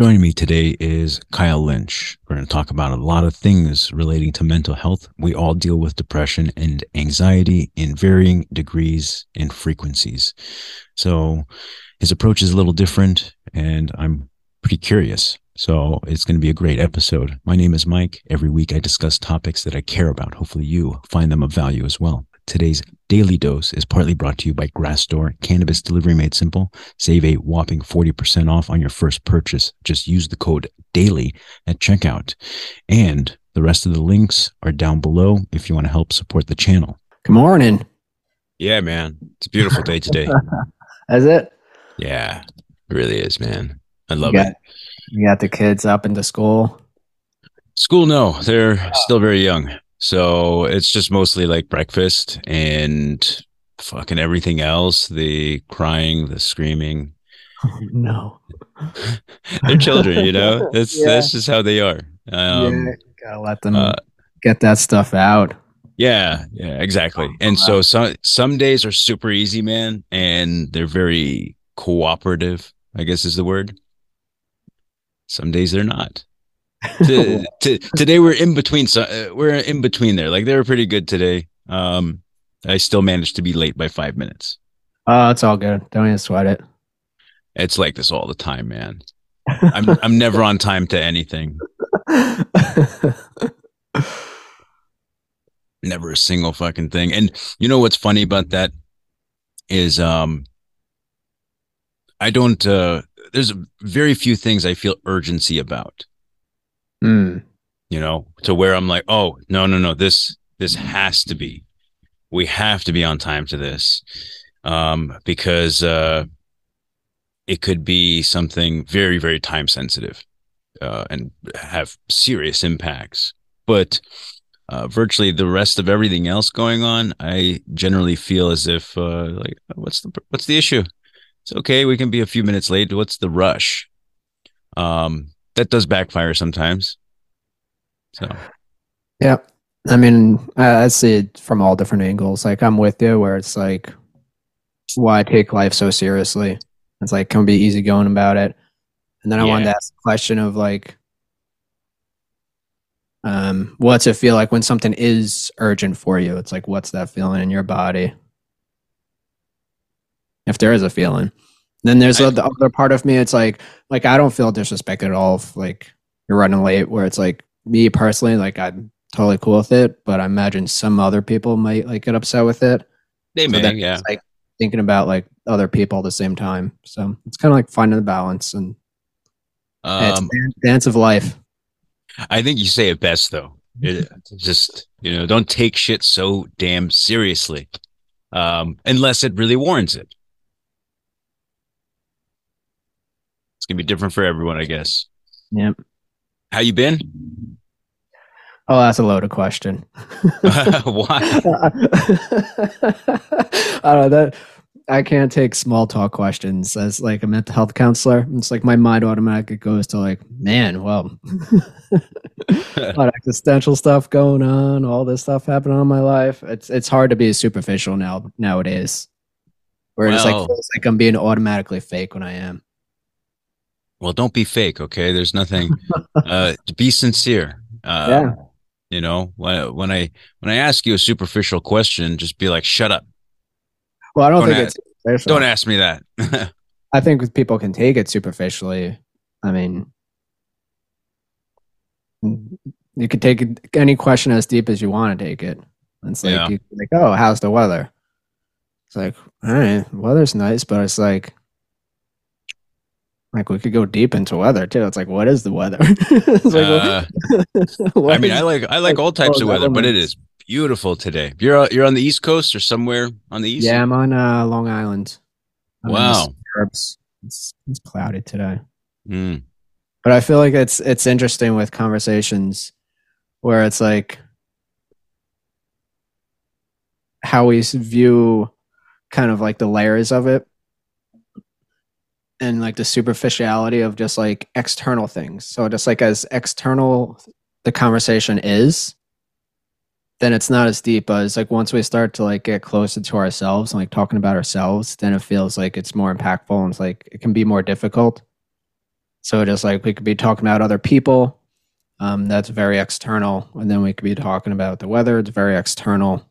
Joining me today is Kyle Lynch. We're going to talk about a lot of things relating to mental health. We all deal with depression and anxiety in varying degrees and frequencies. So his approach is a little different, and I'm pretty curious. So it's going to be a great episode. My name is Mike. Every week I discuss topics that I care about. Hopefully you find them of value as well. Today's daily dose is partly brought to you by Grassdoor Cannabis Delivery Made Simple. Save a whopping 40% off on your first purchase. Just use the code DAILY at checkout. And the rest of the links are down below if you want to help support the channel. Good morning. Yeah, man. It's a beautiful day today. Is it? yeah, it really is, man. I love you got, it. You got the kids up into school. School, no, they're still very young. So it's just mostly like breakfast and fucking everything else. The crying, the screaming. Oh, no. They're children, you know? That's Yeah. that's just how they are. Um yeah, gotta let them uh, get that stuff out. yeah, yeah, exactly. And so some some days are super easy, man, and they're very cooperative, I guess is the word. Some days they're not. To, to, today we're in between so uh, we're in between there. Like they were pretty good today. Um i still managed to be late by five minutes. Oh, it's all good. Don't even sweat it. it's like this all the time man. I'm i'm never on time to anything. Never a single fucking thing. And you know what's funny about that is um i don't uh there's very few things i feel urgency about Hmm. you know, to where I'm like, oh, no, no, no, this this has to be. We have to be on time to this. Um, because uh it could be something very, very time sensitive uh and have serious impacts. But uh, virtually the rest of everything else going on, I generally feel as if uh, like, what's the what's the issue? It's okay, we can be a few minutes late. What's the rush? Um, that does backfire sometimes. So Yeah. I mean, I, see it from all different angles. Like, I'm with you where it's like, why take life so seriously? It's like, can we be easy going about it? And then I wanted to ask the question of like, um, what's it feel like when something is urgent for you? It's like, what's that feeling in your body? If there is a feeling. And then there's I- the other part of me. It's like, like I don't feel disrespected at all if like you're running late. Where it's like me personally, like I'm totally cool with it, but I imagine some other people might like get upset with it. they So may, yeah. it's like thinking about like other people at the same time. So it's kind of like finding the balance and Um, dan- dance of life. I think you say it best though. It, just you know, don't take shit so damn seriously, um, unless it really warrants it. Gonna be different for everyone, I guess. Yep. How you been? Oh, that's a loaded question. Why? I don't know that I can't take small talk questions as like a mental health counselor. It's like my mind automatically goes to like, man, well, a lot of existential stuff going on, all this stuff happening in my life. It's it's hard to be superficial now nowadays. Where it's like feels like I'm being automatically fake when I am. Well, don't be fake, okay? There's nothing. Uh, be sincere. Uh, Yeah. You know, when when I when I ask you a superficial question, just be like, "Shut up! Well, I don't Don't think a- it's superficial. Don't ask me that." I think people can take it superficially. I mean, you could take any question as deep as you want to take it. It's like, Yeah. like, oh, how's the weather? It's like, all right, weather's nice, but it's like, like we could go deep into weather too. It's like, what is the weather? like, Uh, I mean, I like I like all types of weather, but it is beautiful today. You're uh, you're on the East Coast or somewhere on the East. yeah, I'm on uh, Long Island. I'm Wow. It's, it's cloudy today. Mm. but I feel like it's it's interesting with conversations where it's like how we view kind of like the layers of it and like the superficiality of just like external things. So just like as external the conversation is, then it's not as deep as like once we start to like get closer to ourselves and like talking about ourselves, then it feels like it's more impactful and it's like it can be more difficult. So just like we could be talking about other people, um, that's very external, and then we could be talking about the weather. It's very external.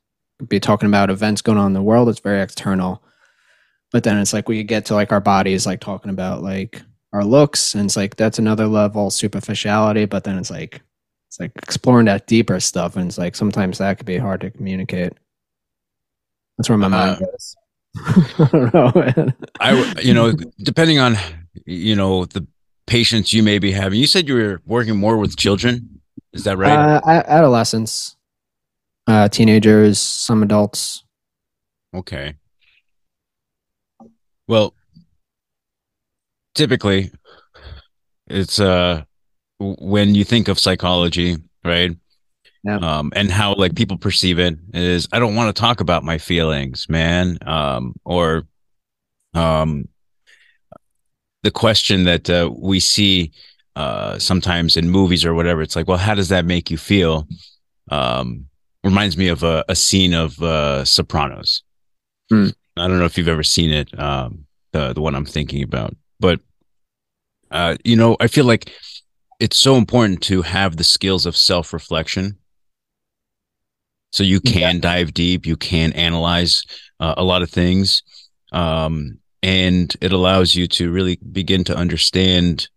Be talking about events going on in the world. It's very external. But then it's like we get to like our bodies, like talking about like our looks, and it's like that's another level superficiality. But then it's like it's like exploring that deeper stuff, and it's like sometimes that could be hard to communicate. That's where my uh, mind goes. I don't know, man. I you know, depending on you know the patients you may be having. You said you were working more with children. Is that right? Uh, adolescents, uh, teenagers, some adults. Okay. Well, typically, it's uh when you think of psychology, right? Yeah. Um, and how like people perceive it is I don't want to talk about my feelings, man. Um, or um the question that uh, we see uh, sometimes in movies or whatever. It's like, well, how does that make you feel? Um, reminds me of a, a scene of uh, Sopranos. Mm. I don't know if you've ever seen it, um, the the one I'm thinking about, but uh, you know, I feel like it's so important to have the skills of self reflection. So you can yeah. dive deep, you can analyze uh, a lot of things, um, and it allows you to really begin to understand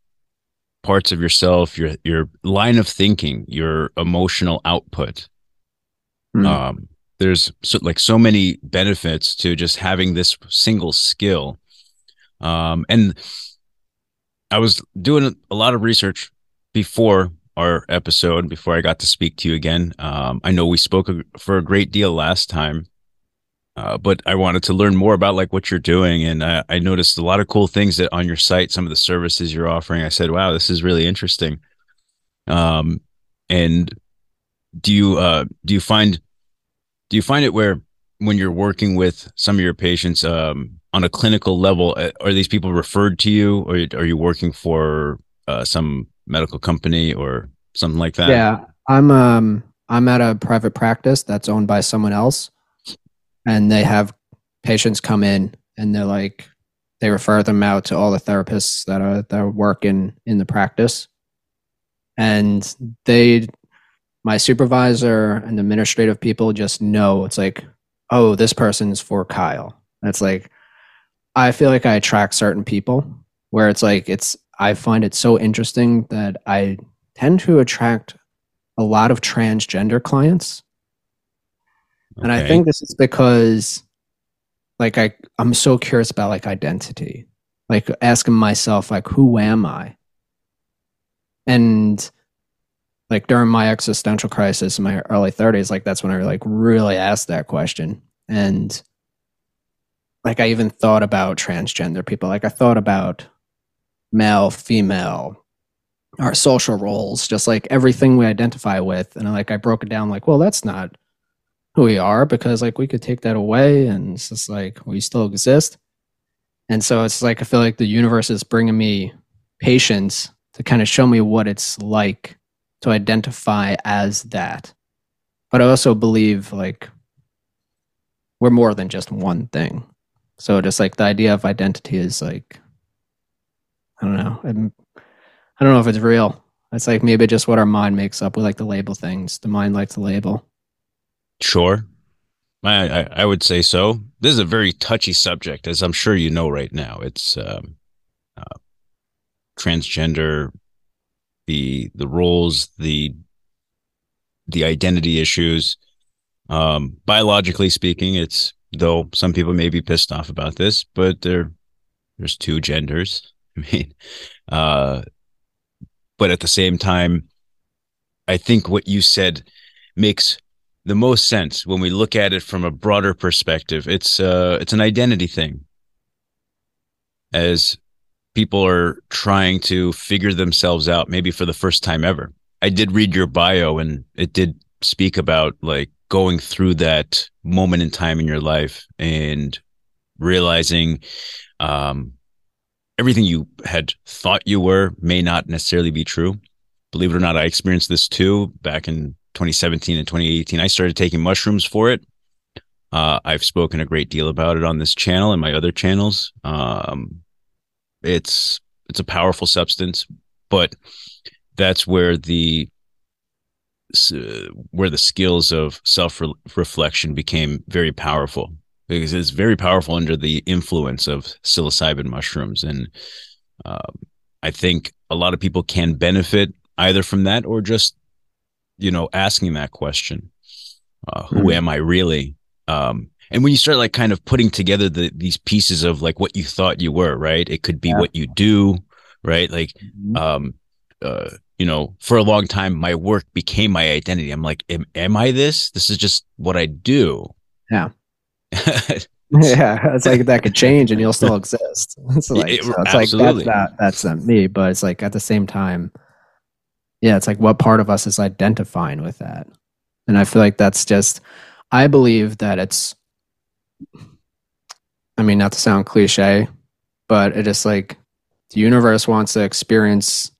parts of yourself your your line of thinking your emotional output mm. um there's so, like so many benefits to just having this single skill um and i was doing a lot of research before our episode before i got to speak to you again um i know we spoke for a great deal last time uh, but I wanted to learn more about like what you're doing, and I, I, noticed a lot of cool things that on your site, some of the services you're offering. I said, "Wow, this is really interesting." Um, and do you uh, do you find do you find it where when you're working with some of your patients um, on a clinical level, uh, are these people referred to you, or are you working for uh, some medical company or something like that? Yeah, I'm um I'm at a private practice that's owned by someone else and they have patients come in and they're like they refer them out to all the therapists that are that are working in the practice and they my supervisor and administrative people just know it's like oh this person's for kyle that's like i feel like i attract certain people where it's like it's i find it so interesting that i tend to attract a lot of transgender clients and I think this is because like I I'm so curious about like identity. Like asking myself like who am I? And like during my existential crisis in my early 30s like that's when I like really asked that question. And like I even thought about transgender people. Like I thought about male, female, our social roles, just like everything we identify with. And like I broke it down like, well, that's not who we are because like we could take that away and it's just like we still exist. And so it's like I feel like the universe is bringing me patients to kind of show me what it's like to identify as that. But I also believe like we're more than just one thing. So just like the idea of identity is like I don't know. I'm, I don't know if it's real. It's like maybe just what our mind makes up. We like to label things. The mind likes to label. Sure. I, I, would say so. This is a very touchy subject, as I'm sure you know right now. It's um, uh, transgender, the the roles, the the identity issues. Um, biologically speaking, it's though some people may be pissed off about this, but there there's two genders. I mean, uh, but at the same time, I think what you said makes the most sense when we look at it from a broader perspective. It's uh, it's an identity thing. As people are trying to figure themselves out, maybe for the first time ever. I did read your bio, and it did speak about like going through that moment in time in your life and realizing um, everything you had thought you were may not necessarily be true. Believe it or not, I experienced this too back in 2017 and 2018. I started taking mushrooms for it. Uh, I've spoken a great deal about it on this channel and my other channels. Um, it's it's a powerful substance, but that's where the uh, where the skills of self reflection became very powerful because it's very powerful under the influence of psilocybin mushrooms and um, i think a lot of people can benefit either from that or just you know asking that question uh, who mm. am i really um, and when you start like kind of putting together the these pieces of like what you thought you were right? It could be yeah. what you do right? Like mm-hmm. um uh you know for a long time my work became my identity. I'm like am, am i this? This is just what i do. Yeah. Yeah it's like that could change and you'll still exist. It's like, it, so it's absolutely. like that's not that's not me but it's like at the same time yeah it's like what part of us is identifying with that? And i feel like that's just i believe that it's I mean, not to sound cliche, but it is like the universe wants to experience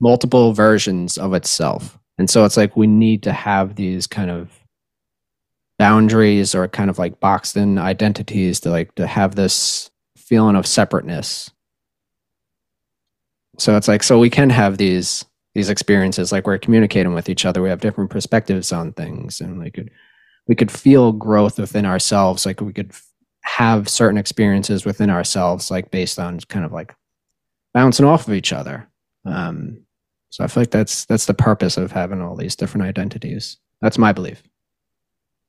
multiple versions of itself. And so it's like we need to have these kind of boundaries or kind of like boxed in identities to like to have this feeling of separateness. So it's like so we can have these these experiences like we're communicating with each other. We have different perspectives on things and we could we could feel growth within ourselves like we could have certain experiences within ourselves like based on kind of like bouncing off of each other. Um so i feel like that's that's the purpose of having all these different identities. That's my belief.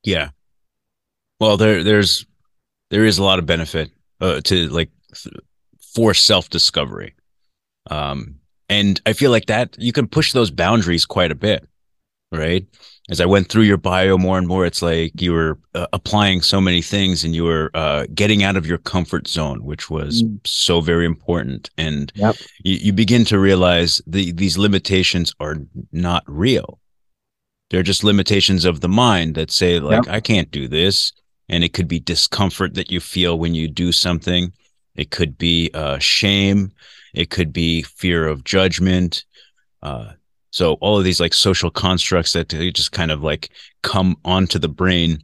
Yeah. Well there there's there is a lot of benefit uh, to like for self discovery um and i feel like that you can push those boundaries quite a bit right as I went through your bio more and more, it's like you were uh, applying so many things and you were uh, getting out of your comfort zone, which was mm. so very important. And yep. you, you, begin to realize the, these limitations are not real. They're just limitations of the mind that say, like, yep. I can't do this. And it could be discomfort that you feel when you do something. It could be uh, shame. It could be fear of judgment. So all of these like social constructs that just kind of like come onto the brain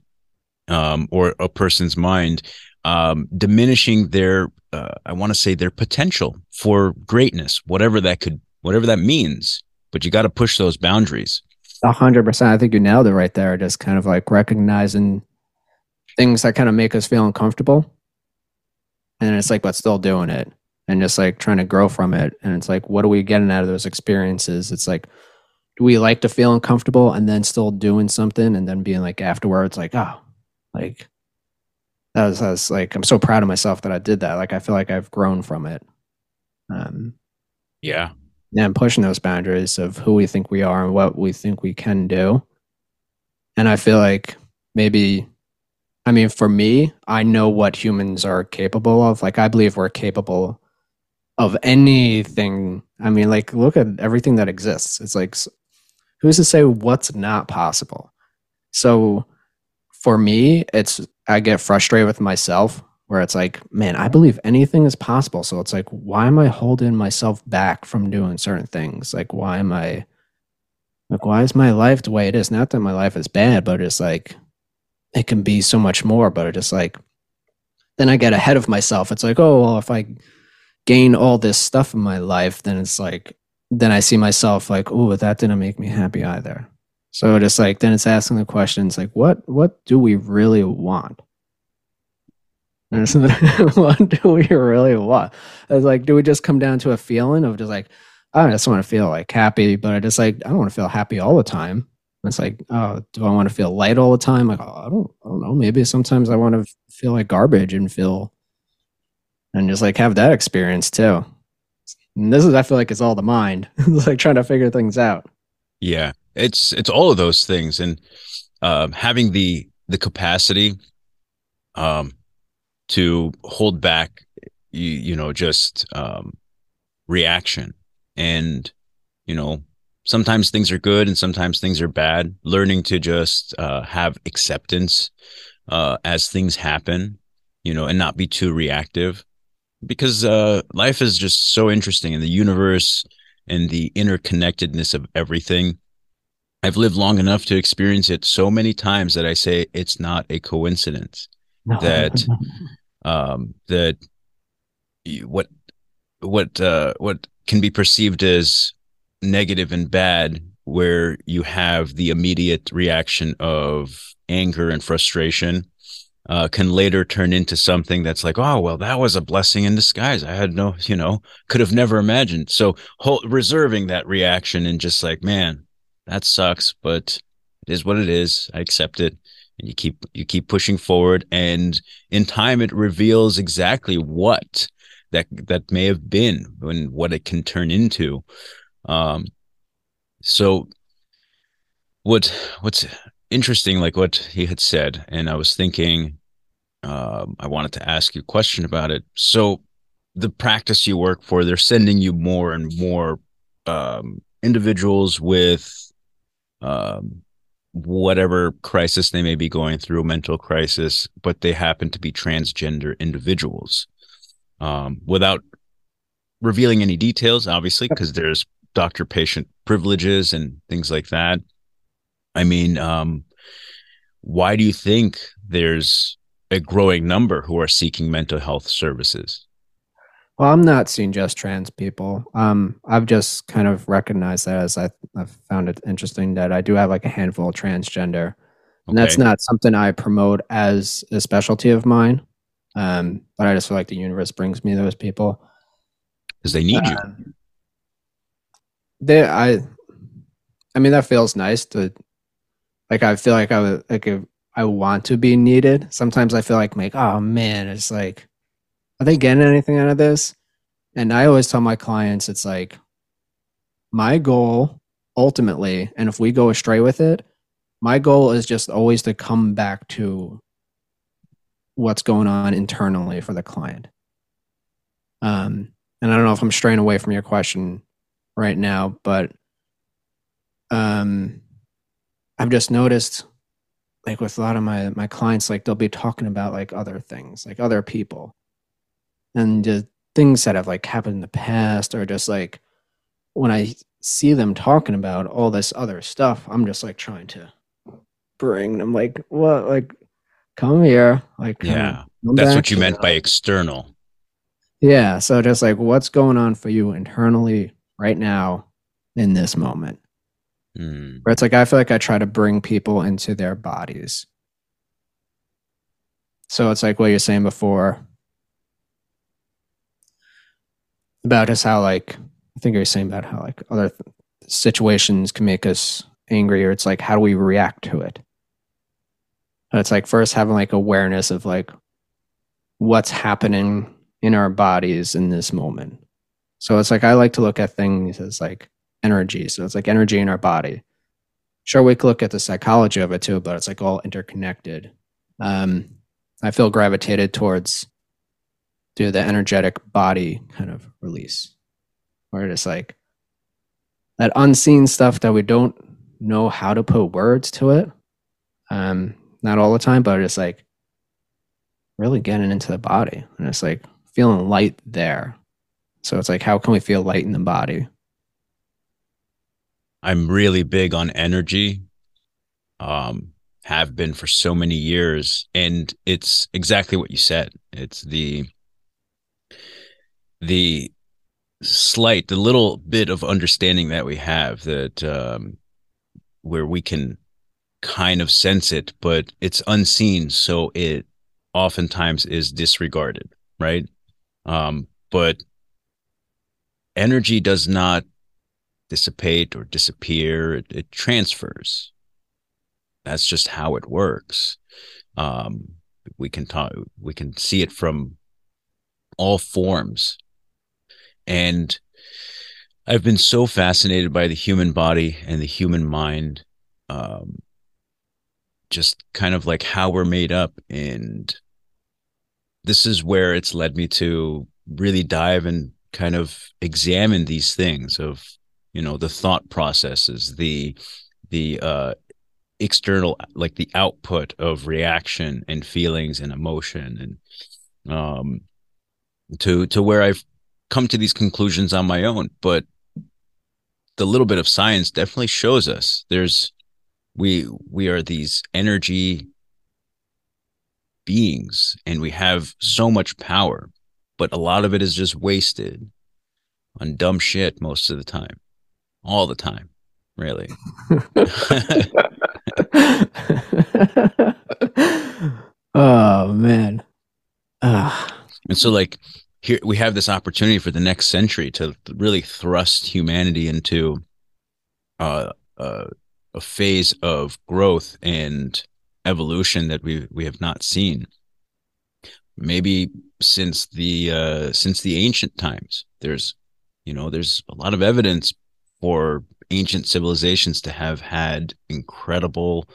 um, or a person's mind, um, diminishing their, uh, I want to say their potential for greatness, whatever that could, whatever that means. But you got to push those boundaries. A hundred percent. I think you nailed it right there. Just kind of like recognizing things that kind of make us feel uncomfortable. And it's like, but still doing it and just like trying to grow from it. And it's like, what are we getting out of those experiences? It's like, do we like to feel uncomfortable and then still doing something and then being like afterwards, like, oh, like that was, that was like, I'm so proud of myself that I did that. Like, I feel like I've grown from it. Um, yeah. Yeah. And pushing those boundaries of who we think we are and what we think we can do. And I feel like maybe I mean, for me, I know what humans are capable of. Like, I believe we're capable of anything. I mean, like look at everything that exists. It's like who's to say what's not possible? So for me, it's I get frustrated with myself where it's like, man, I believe anything is possible. So it's like, why am I holding myself back from doing certain things? Like, why am I like why is my life the way it is? Not that my life is bad, but it's like it can be so much more. But it's like then I get ahead of myself. It's like, oh well, if I gain all this stuff in my life, then it's like, then I see myself like, oh, but that didn't make me happy either. So it's like, then it's asking the questions like, what, what do we really want? what do we really want? It's like, do we just come down to a feeling of just like, oh, I just want to feel like happy, but I just like, I don't want to feel happy all the time. It's like, oh, do I want to feel light all the time? Like, oh, I don't, I don't know. Maybe sometimes I want to feel like garbage and feel and just like have that experience too. And this is, I feel like, it's all the mind, like trying to figure things out. Yeah, it's it's all of those things, and um, having the the capacity um, to hold back, you, you know, just um, reaction, and you know, sometimes things are good and sometimes things are bad. Learning to just uh, have acceptance uh, as things happen, you know, and not be too reactive because uh, life is just so interesting in the universe and the interconnectedness of everything. I've lived long enough to experience it so many times that I say it's not a coincidence no. that um, that what what uh what can be perceived as negative and bad where you have the immediate reaction of anger and frustration uh, can later turn into something that's like, oh, well, that was a blessing in disguise. I had no, you know, could have never imagined. So reserving that reaction and just like, man, that sucks, but it is what it is. I accept it. And you keep you keep pushing forward, and in time, it reveals exactly what that that may have been and what it can turn into. Um, so what what's interesting, like what he had said, and I was thinking, um, I wanted to ask you a question about it. So the practice you work for, they're sending you more and more um, individuals with um, whatever crisis they may be going through, mental crisis, but they happen to be transgender individuals. Um, without revealing any details, obviously, because there's doctor patient privileges and things like that. I mean, um, why do you think there's a growing number who are seeking mental health services? Well, I'm not seeing just trans people. Um, I've just kind of recognized that as I, I've found it interesting that I do have like a handful of transgender, and that's not something I promote as a specialty of mine. Um, but I just feel like the universe brings me those people because they need you. Um, they, I, I mean, that feels nice to like I feel like I would like if I want to be needed. Sometimes I feel like like oh man, it's like are they getting anything out of this? And I always tell my clients it's like my goal ultimately, and if we go astray with it, my goal is just always to come back to what's going on internally for the client. Um, and I don't know if I'm straying away from your question right now, but um, I've just noticed like with a lot of my my clients like they'll be talking about like other things like other people. And just things that have like happened in the past or just like when i see them talking about all this other stuff i'm just like trying to bring them like what like come here like yeah. that's what you meant by external. Yeah so just like what's going on for you internally right now in this moment Mm. Where it's like I feel like I try to bring people into their bodies. So it's like what you're saying before about just how like I think you're saying about how like other th- situations can make us angry, or it's like how do we react to it? And it's like first having like awareness of like what's happening in our bodies in this moment. So it's like I like to look at things as like energy. So it's like energy in our body. Sure, we could look at the psychology of it too, but it's like all interconnected. Um, I feel gravitated towards do the energetic body kind of release, where it's like that unseen stuff that we don't know how to put words to it. Um, not all the time, but it's like really getting into the body, and it's like feeling light there. So it's like, how can we feel light in the body? I'm really big on energy. Um, have been for so many years, and it's exactly what you said. It's the the slight, the little bit of understanding that we have that um, where we can kind of sense it, but it's unseen, so it oftentimes is disregarded, right? Um, but energy does not dissipate or disappear. It, it transfers. That's just how it works. Um, we can talk. We can see it from all forms, and I've been so fascinated by the human body and the human mind. Um, just kind of like how we're made up and this is where it's led me to really dive and kind of examine these things of you know the thought processes the the uh external like the output of reaction and feelings and emotion and um to to where I've come to these conclusions on my own but the little bit of science definitely shows us there's we we are these energy beings and we have so much power but a lot of it is just wasted on dumb shit most of the time, all the time, really. oh man. Ah. And so, like, here we have this opportunity for the next century to really thrust humanity into uh, uh, a phase of growth and evolution that we we have not seen maybe since the uh, since the ancient times. There's you know there's a lot of evidence for ancient civilizations to have had incredible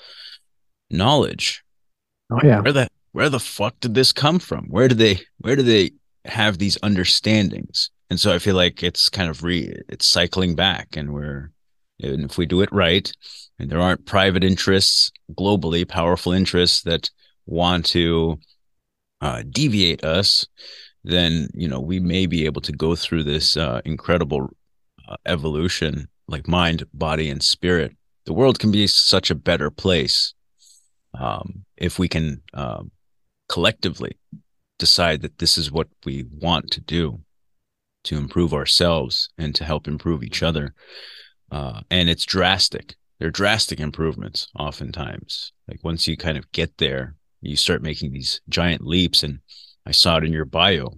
knowledge. Oh yeah. Where the where the fuck did this come from? Where do they where do they have these understandings? And so I feel like it's kind of re it's cycling back and we're and if we do it right and there aren't private interests globally powerful interests that want to uh, deviate us then you know we may be able to go through this uh, incredible uh, evolution like mind body and spirit the world can be such a better place um, if we can um, collectively decide that this is what we want to do to improve ourselves and to help improve each other. Uh, and it's drastic. They're drastic improvements oftentimes. Like once you kind of get there you start making these giant leaps and i saw it in your bio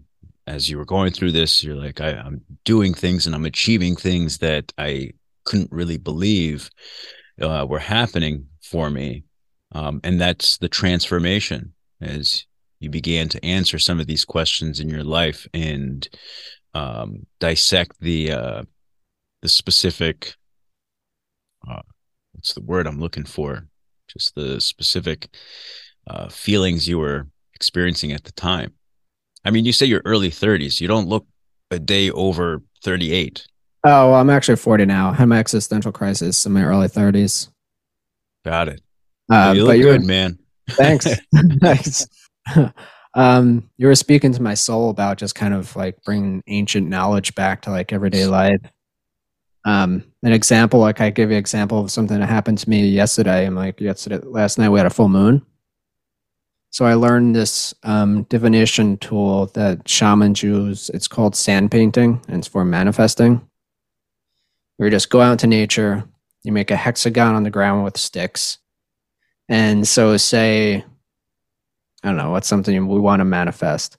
as you were going through this you're like I, am doing things and i'm achieving things that i couldn't really believe uh, were happening for me um, and that's the transformation as you began to answer some of these questions in your life and um, dissect the uh, the specific uh, what's the word I'm looking for? Just the specific uh, feelings you were experiencing at the time. I mean, you say you're early 30s. You don't look a day over 38. Oh, well, I'm actually 40 now. I had my existential crisis in my early 30s. Got it. Uh, you look good, man. Thanks. thanks. um, you were speaking to my soul about just kind of like bringing ancient knowledge back to like everyday life. Um, an example, like I give you an example of something that happened to me yesterday. I'm like, yesterday, last night we had a full moon. So I learned this um, divination tool that shamans use. It's called sand painting, and it's for manifesting. Where you just go out into nature, you make a hexagon on the ground with sticks, and so say, I don't know, what's something we want to manifest.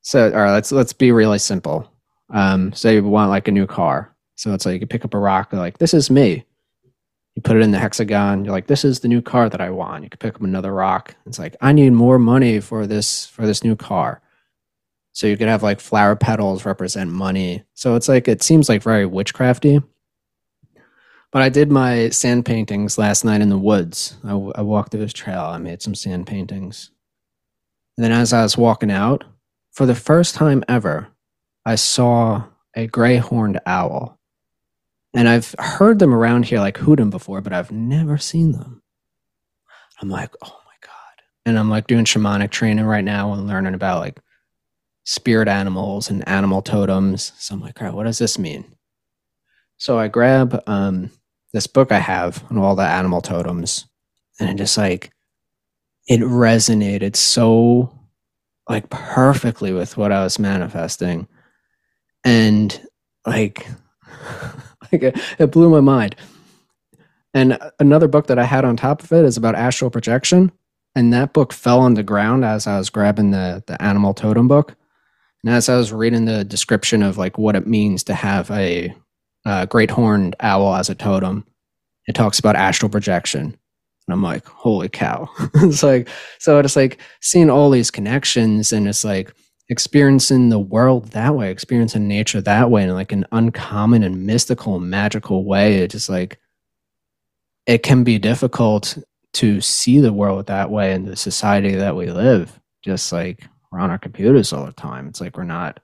So, all right, let's let's be really simple. Um, say you want like a new car. So it's like you pick up a rock, like this is me. You put it in the hexagon. You're like, this is the new car that I want. You can pick up another rock. It's like, I need more money for this for this new car. So you could have like flower petals represent money. So it's like it seems like very witchcrafty. But I did my sand paintings last night in the woods. I, I walked through this trail. I made some sand paintings. And then as I was walking out, for the first time ever, I saw a great horned owl and I've heard them around here like hoot them before, but I've never seen them. I'm like, oh my God. And I'm like doing shamanic training right now and learning about like spirit animals and animal totems. So I'm like, all right, what does this mean? So I grab um, this book I have on all the animal totems, and it just like it resonated so like perfectly with what I was manifesting. And like like it, blew my mind. And another book that I had on top of it is about astral projection. And that book fell on the ground as I was grabbing the, the animal totem book. And as I was reading the description of like what it means to have a, a great horned owl as a totem, it talks about astral projection. And I'm like, holy cow. it's like, so it's like seeing all these connections and it's like, experiencing the world that way, experiencing nature that way in like an uncommon and mystical, magical way. It just like it can be difficult to see the world that way in the society that we live. Just like we're on our computers all the time. It's like we're not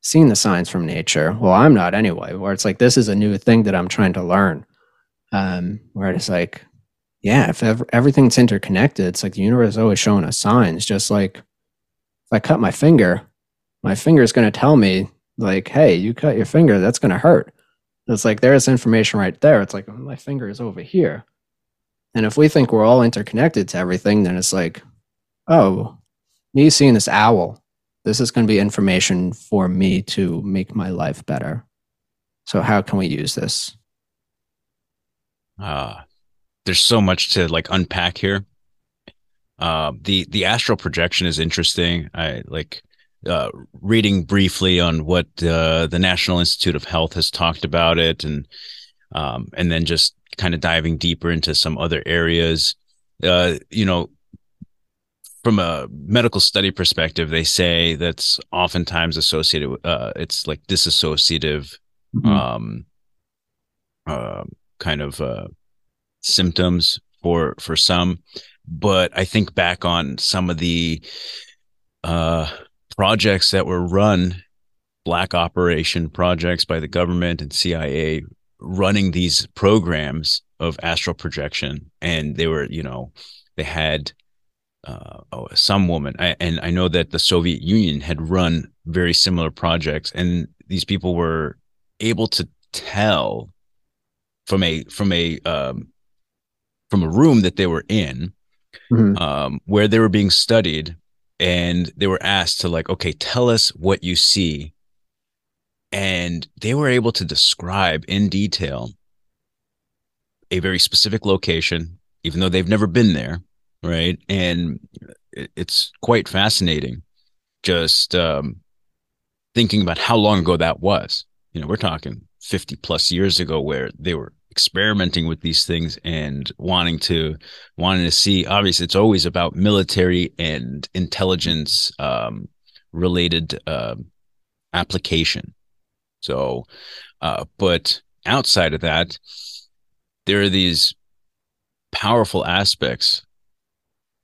seeing the signs from nature. Well, I'm not anyway. Where it's like this is a new thing that I'm trying to learn. Um, where it's like, yeah, if ever, everything's interconnected, it's like the universe is always showing us signs. Just like if I cut my finger, my finger is going to tell me, like, hey, you cut your finger, that's going to hurt. It's like there's information right there. It's like my finger is over here. And if we think we're all interconnected to everything, then it's like, oh, me seeing this owl this is going to be information for me to make my life better. So how can we use this? Uh, there's so much to like unpack here. Uh, the the astral projection is interesting. I like uh, reading briefly on what uh, the National Institute of Health has talked about it, and um, and then just kind of diving deeper into some other areas. Uh, you know, from a medical study perspective, they say that's oftentimes associated with uh, it's like disassociative mm-hmm. um, uh, kind of uh, symptoms for for some. But I think back on some of the uh, projects that were run, black operation projects by the government and CIA running these programs of astral projection, and they were, you know, they had uh, oh, some woman, I, and I know that the Soviet Union had run very similar projects, and these people were able to tell from a from a um, from a room that they were in mm-hmm. um, where they were being studied and they were asked to like okay tell us what you see. And they were able to describe in detail a very specific location even though they've never been there right? And it's quite fascinating just um, thinking about how long ago that was. You know we're talking 50 plus years ago where they were experimenting with these things and wanting to wanting to see obviously it's always about military and intelligence um, related uh, application. So uh, but outside of that there are these powerful aspects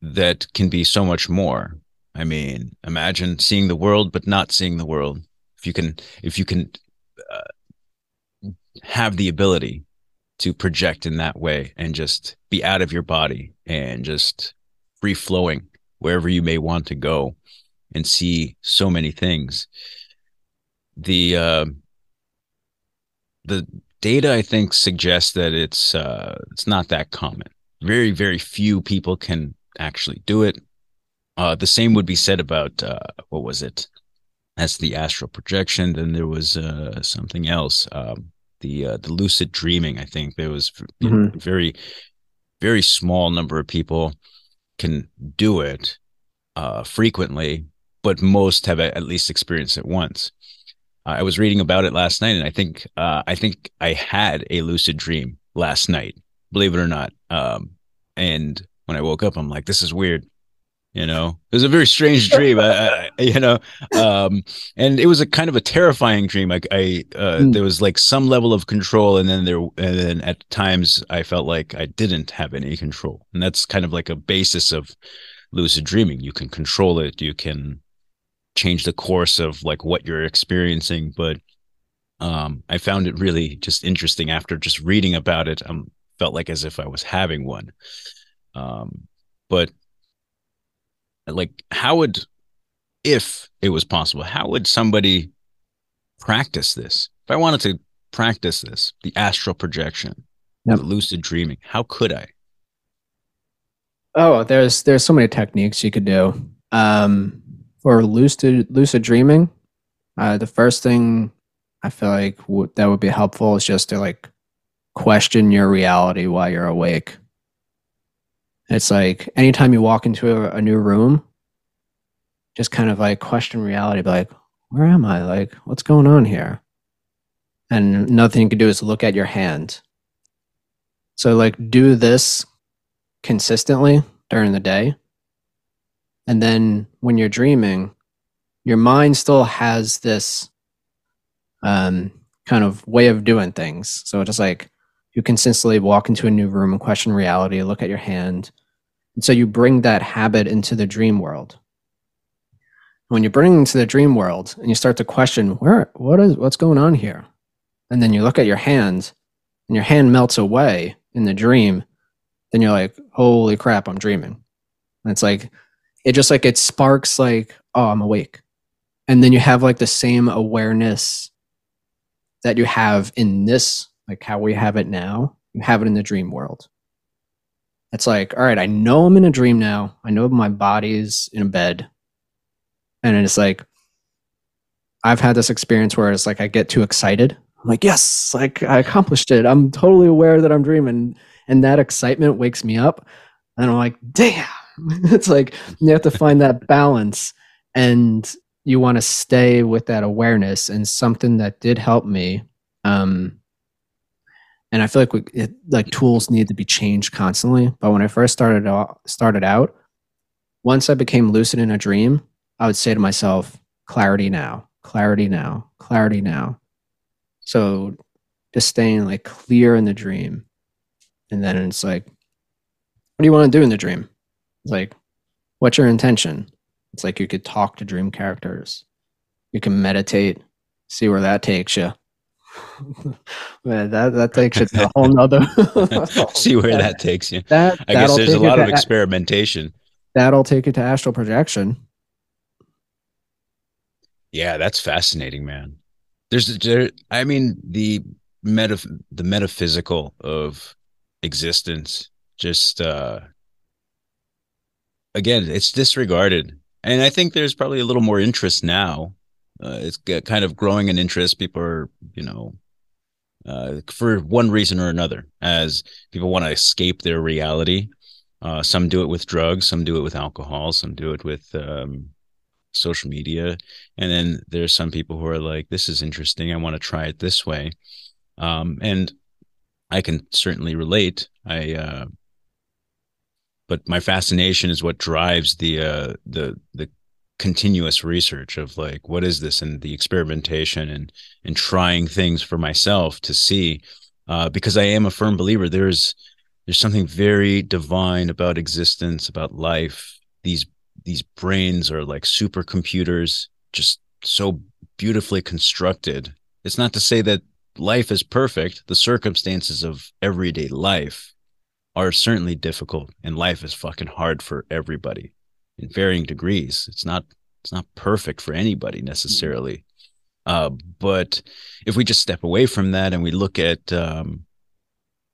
that can be so much more. I mean imagine seeing the world but not seeing the world. If you can if you can uh, have the ability to project in that way and just be out of your body and just free flowing wherever you may want to go and see so many things. The uh, the data I think suggests that it's uh, it's not that common. Very very few people can actually do it. Uh, the same would be said about uh, what was it? That's the astral projection. Then there was uh, something else. Um, the uh, the lucid dreaming. I think there was mm-hmm. very very small number of people can do it uh, frequently, but most have at least experienced it once. I was reading about it last night, and I think uh, I think I had a lucid dream last night. Believe it or not. Um, and when I woke up, I'm like, this is weird you know? It was a very strange dream. I, I, you know um and it was a kind of a terrifying dream. Like i uh, mm. there was like some level of control and then there and then at times i felt like i didn't have any control. And that's kind of like a basis of lucid dreaming. You can control it. You can change the course of like what you're experiencing. But um i found it really just interesting after just reading about it um felt like as if i was having one. Um but like how would if it was possible how would somebody practice this? If i wanted to practice this the astral projection yep. the lucid dreaming how could i? Oh there's there's so many techniques you could do. Um for lucid lucid dreaming uh the first thing i feel like w- that would be helpful is just to like question your reality while you're awake it's like anytime you walk into a, a new room, just kind of like question reality, be like, where am I? Like, what's going on here? And nothing you can do is look at your hand. So, like, do this consistently during the day. And then when you're dreaming, your mind still has this um, kind of way of doing things. So, it's just like you consistently walk into a new room and question reality, look at your hand. And so you bring that habit into the dream world. When you bring it into the dream world and you start to question, where what is what's going on here? And then you look at your hand and your hand melts away in the dream, then you're like, holy crap, I'm dreaming. And it's like it just like it sparks like, oh, I'm awake. And then you have like the same awareness that you have in this like how we have it now, you have it in the dream world. It's like, all right, I know I'm in a dream now. I know my body's in a bed. And it's like, I've had this experience where it's like I get too excited. I'm like, yes, like I accomplished it. I'm totally aware that I'm dreaming. And that excitement wakes me up. And I'm like, damn. it's like you have to find that balance and you want to stay with that awareness and something that did help me. Um, and I feel like we, it, like tools need to be changed constantly. But when I first started out, started out, once I became lucid in a dream, I would say to myself, clarity now, clarity now, clarity now. So just staying like clear in the dream. And then it's like, what do you want to do in the dream? It's like, what's your intention? It's like you could talk to dream characters. You can meditate, see where that takes you. Man, that that takes it to a whole nother. see where that takes you. That I guess there's a lot of experimentation. That'll take you to astral projection. Yeah, that's fascinating, man. There's there, I mean the meta the metaphysical of existence just uh again, it's disregarded. And I think there's probably a little more interest now. Uh, it's kind of growing in interest. People are, you know, uh, for one reason or another, as people want to escape their reality. Uh, some do it with drugs, some do it with alcohol, some do it with um, social media. And then there's some people who are like, this is interesting. I want to try it this way. Um, and I can certainly relate. I, uh, but my fascination is what drives the, uh, the, the continuous research of like, what is this and the experimentation and, and trying things for myself to see, uh, because I am a firm believer there's, there's something very divine about existence, about life, these these brains are like supercomputers, just so beautifully constructed. It's not to say that life is perfect. The circumstances of everyday life are certainly difficult, and life is fucking hard for everybody in varying degrees. It's not it's not perfect for anybody necessarily. Uh, but if we just step away from that and we look at um,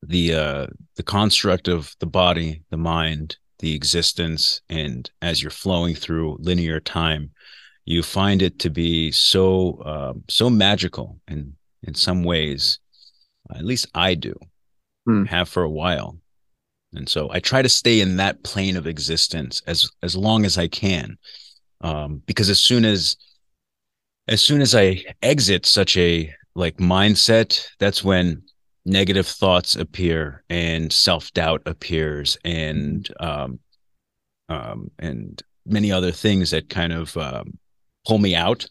the uh, the construct of the body, the mind, the existence and as you're flowing through linear time you find it to be so uh, so magical in in some ways at least i do hmm. have for a while and so i try to stay in that plane of existence as as long as i can um, because as soon as as soon as i exit such a like mindset that's when negative thoughts appear and self-doubt appears and um, um, and many other things that kind of um, pull me out.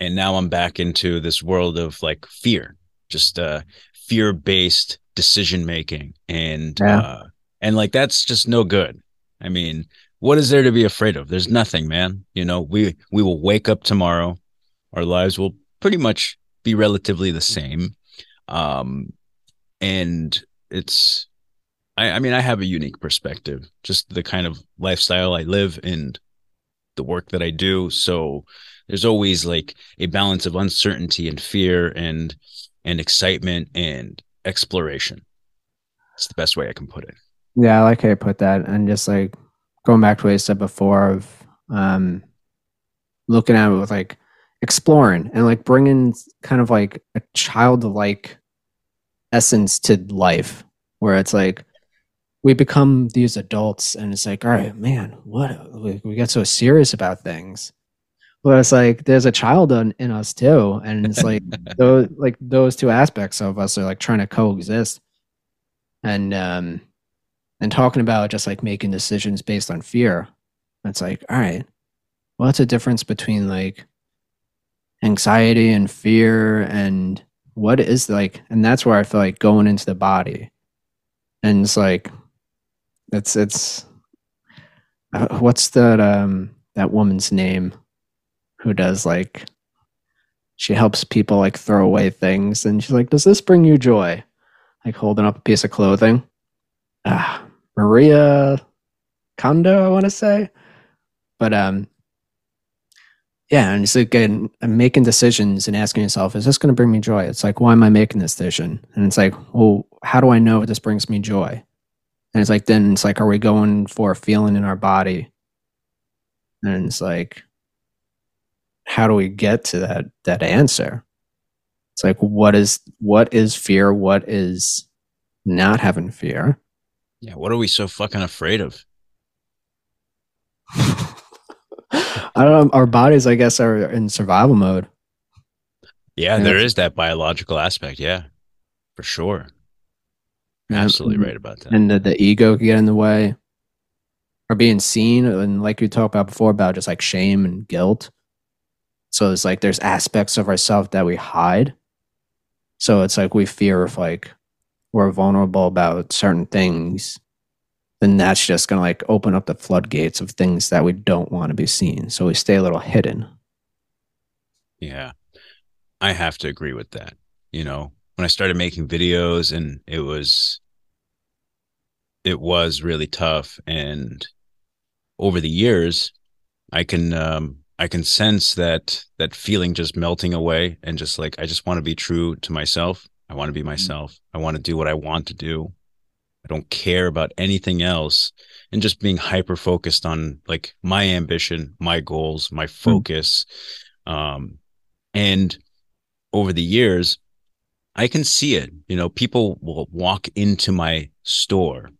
And now i'm back into this world of like fear. Just uh, fear-based decision making and yeah. uh, and like that's just no good. I mean what is there to be afraid of? There's nothing man. You know we we will wake up tomorrow. Our lives will pretty much be relatively the same. Um, and it's I, I mean I have a unique perspective, just the kind of lifestyle I live and the work that I do. So there's always like a balance of uncertainty and fear and and excitement and exploration. It's the best way I can put it. Yeah, I like how you put that. And just like going back to what I said before of um looking at it with like exploring and like bringing kind of like a childlike essence to life where it's like we become these adults and it's like all right man what we, we get so serious about things but it's like there's a child in, in us too and it's like those like those two aspects of us are like trying to coexist. And um and talking about just like making decisions based on fear it's like all right well what's the difference between like anxiety and fear and what is like and that's where i feel like going into the body. And it's like it's it's uh, what's that um that woman's name who does like she helps people like throw away things and she's like does this bring you joy? Like holding up a piece of clothing. Ah maria kondo i want to say. But um yeah and it's again making decisions and asking yourself is this going to bring me joy? It's like why am i making this decision? And it's like well how do i know if this brings me joy? And it's like then it's like are we going for a feeling in our body? And it's like how do we get to that that answer? It's like what is what is fear? What is not having fear? Yeah, what are we so fucking afraid of? I don't know. Our bodies, I guess, are in survival mode. Yeah, there is that biological aspect. Yeah, for sure. Absolutely right about that. And the, the ego can get in the way or being seen. And like we talked about before, about just like shame and guilt. So it's like there's aspects of ourselves that we hide. So it's like we fear if like we're vulnerable about certain things, then that's just gonna like open up the floodgates of things that we don't want to be seen. So we stay a little hidden. Yeah. I have to agree with that. You know, when I started making videos and it was it was really tough and over the years I can um I can sense that that feeling just melting away and just like I just want to be true to myself. I want to be mm-hmm. myself. I want to do what I want to do. I don't care about anything else and just being hyper focused on like my ambition, my goals, my mm. focus. Mm. Um and over the years I can see it. You know, people will walk into my store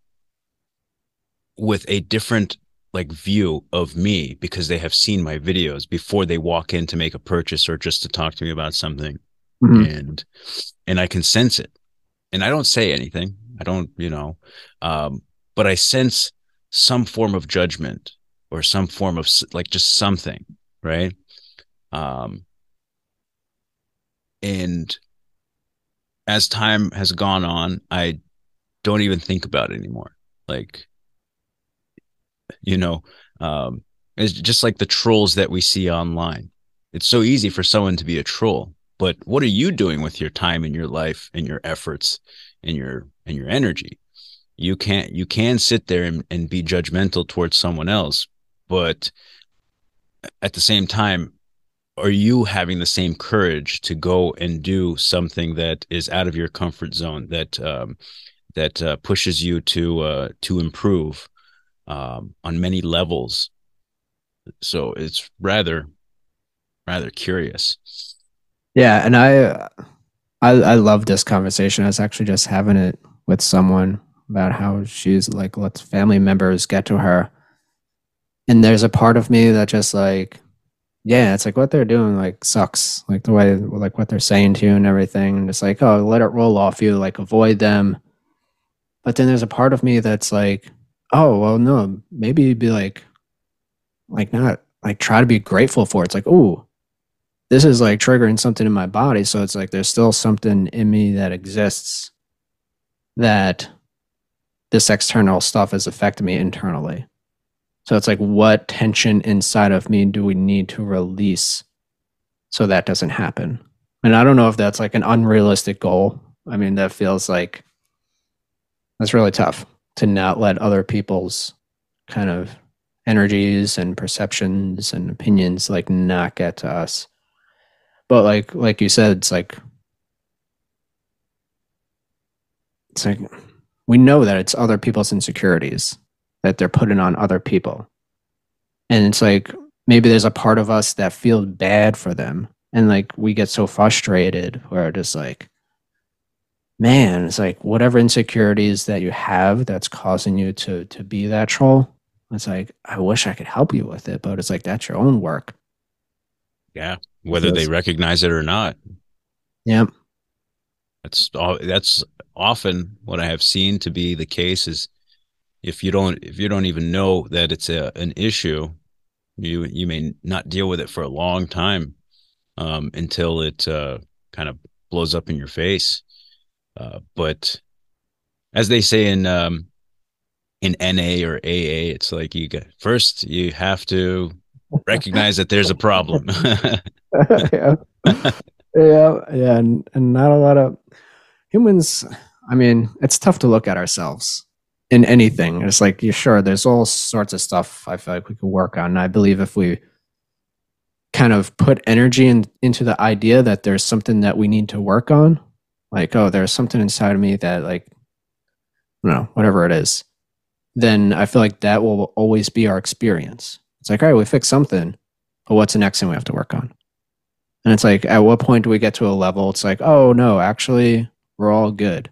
with a different like view of me because they have seen my videos before they walk in to make a purchase or just to talk to me about something. Mm-hmm. And and I can sense it. And I don't say anything. I don't, you know, um, but I sense some form of judgment or some form of like just something, right? Um, and as time has gone on, I don't even think about it anymore. Like, you know, um, it's just like the trolls that we see online. It's so easy for someone to be a troll, but what are you doing with your time and your life and your efforts and your and your energy? You can't you can sit there and, and be judgmental towards someone else, but at the same time, are you having the same courage to go and do something that is out of your comfort zone that um, that uh, pushes you to uh, to improve um, on many levels so it's rather rather curious yeah and i i i love this conversation i was actually just having it with someone about how she's like let's family members get to her and there's a part of me that just like yeah, it's like what they're doing like sucks. Like the way like what they're saying to you and everything. And it's like, oh, let it roll off you, like avoid them. But then there's a part of me that's like, oh, well, no, maybe be like, like not like try to be grateful for it. It's like, oh, this is like triggering something in my body. So it's like there's still something in me that exists that this external stuff has affected me internally. So it's like, what tension inside of me do we need to release so that doesn't happen? And I don't know if that's like an unrealistic goal. I mean, that feels like that's really tough to not let other people's kind of energies and perceptions and opinions like not get to us. But like like you said, it's like it's like we know that it's other people's insecurities that they're putting on other people. And it's like maybe there's a part of us that feels bad for them. And like we get so frustrated where it's like, man, it's like whatever insecurities that you have that's causing you to to be that troll. It's like, I wish I could help you with it, but it's like that's your own work. Yeah. Whether they recognize it or not. Yep. That's all that's often what I have seen to be the case is if you don't if you don't even know that it's a, an issue you you may not deal with it for a long time um, until it uh, kind of blows up in your face uh, but as they say in um, in NA or AA it's like you get first you have to recognize that there's a problem yeah yeah yeah and, and not a lot of humans i mean it's tough to look at ourselves in anything. It's like, you're sure, there's all sorts of stuff I feel like we could work on. And I believe if we kind of put energy in, into the idea that there's something that we need to work on, like, oh, there's something inside of me that, like, don't know, whatever it is, then I feel like that will always be our experience. It's like, all right, we fixed something, but what's the next thing we have to work on? And it's like, at what point do we get to a level? It's like, oh no, actually, we're all good.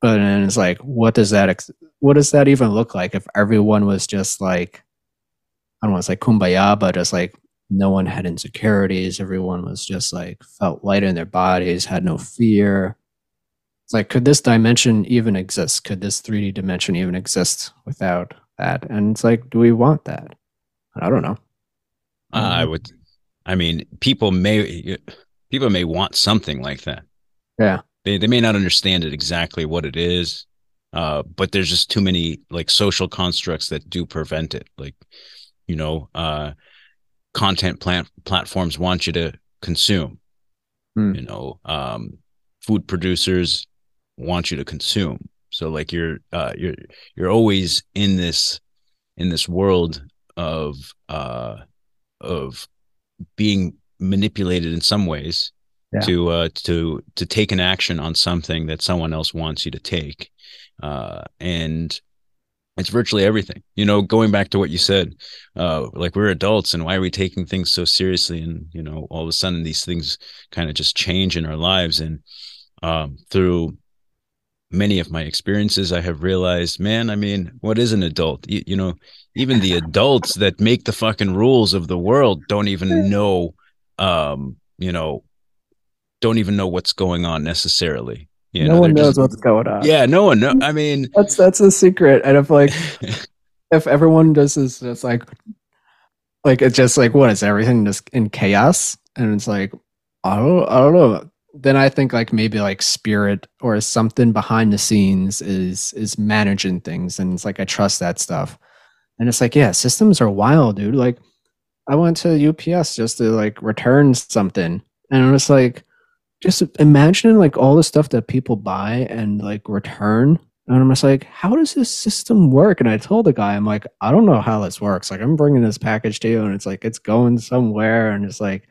But then it's like, what does that ex- what does that even look like if everyone was just like, I don't want to say kumbaya, but just like no one had insecurities. Everyone was just like felt light in their bodies, had no fear. It's like, could this dimension even exist? Could this 3D dimension even exist without that? And it's like, do we want that? I don't know. Uh, I would. I mean, people may people may want something like that. Yeah. They they may not understand it exactly what it is, uh, but there's just too many like social constructs that do prevent it. Like, you know, uh, content plant platforms want you to consume. Hmm. You know, um, food producers want you to consume. So like you're uh, you're you're always in this in this world of uh, of being manipulated in some ways Yeah. to uh, to to take an action on something that someone else wants you to take, uh, and it's virtually everything. You know, going back to what you said, uh, like we're adults, and why are we taking things so seriously? And you know, all of a sudden these things kind of just change in our lives, and um, through many of my experiences, I have realized, man, I mean, what is an adult? You, you know, even the adults that make the fucking rules of the world don't even know, um, you know, don't even know what's going on necessarily. You no know, one knows just- what's going on. Yeah, no one. know. I mean, That's that's a secret. And if like if everyone does this just like like it's just like what is everything just in chaos? And it's like I don't I don't know. Then I think like maybe like spirit or something behind the scenes is is managing things and it's like I trust that stuff. And it's like, yeah, systems are wild, dude. Like I went to UPS just to like return something. And I'm just like just imagining like all the stuff that people buy and like return and I'm just like, how does this system work? And I told the guy, I'm like, I don't know how this works. Like, I'm bringing this package to you, and it's like, it's going somewhere. And it's like,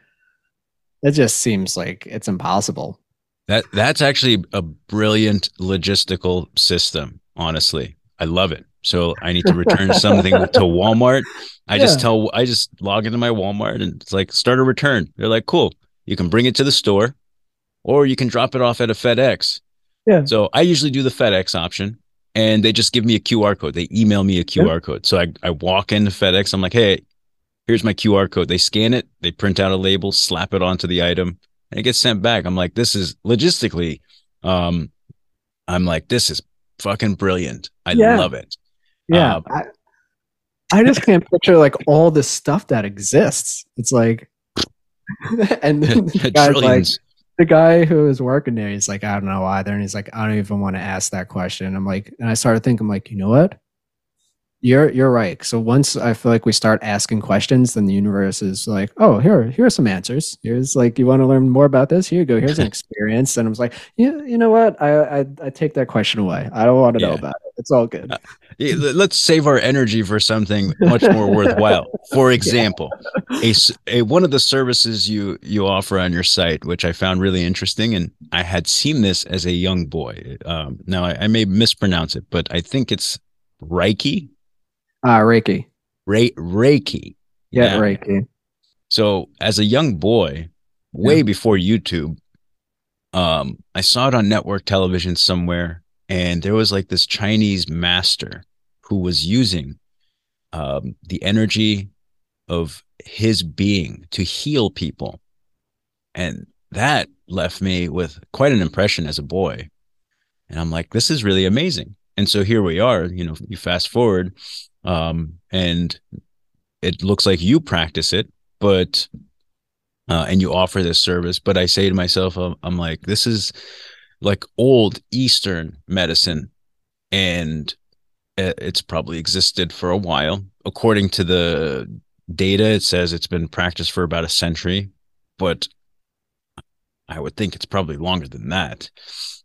it just seems like it's impossible. that that's actually a brilliant logistical system. Honestly, I love it. So I need to return something to Walmart. I just tell I just log into my Walmart and it's like start a return. They're like, cool. You can bring it to the store, or you can drop it off at a FedEx. Yeah. So I usually do the FedEx option, and they just give me a QR code. They email me a QR code. So I I walk into FedEx. I'm like, hey, here's my QR code. They scan it. They print out a label, slap it onto the item, and it gets sent back. I'm like, this is logistically, um, I'm like, this is fucking brilliant. I Yeah. love it. Yeah. Um, I, I just can't picture like all the stuff that exists. It's like, and then the guy's like. The guy who is working there, he's like, I don't know either. And he's like, I don't even want to ask that question. I'm like, and I started thinking, I'm like, you know what? You're you're right. So once I feel like we start asking questions, then the universe is like, oh, here, here are some answers. Here's like, you want to learn more about this? Here you go. Here's an experience. And I was like, yeah, you know what? I I, I take that question away. I don't want to know Yeah. about it. It's all good. Yeah, let- Let's save our energy for something much more worthwhile. For example, a one of the services you you offer on your site, which I found really interesting, and I had seen this as a young boy. Um, now I, I may mispronounce it, but I think it's Reiki. Ah, Reiki. Re- Reiki. Yeah, Reiki. So as a young boy, way before YouTube, um, I saw it on network television somewhere, and there was like this Chinese master who was using um, the energy of his being to heal people, and that left me with quite an impression as a boy. And I'm like, this is really amazing. And so here we are. You know, you fast forward, um, and it looks like you practice it, but uh, and you offer this service. But I say to myself, I'm, I'm like, this is like old Eastern medicine, and it's probably existed for a while. According to the data, it says it's been practiced for about a century, but I would think it's probably longer than that.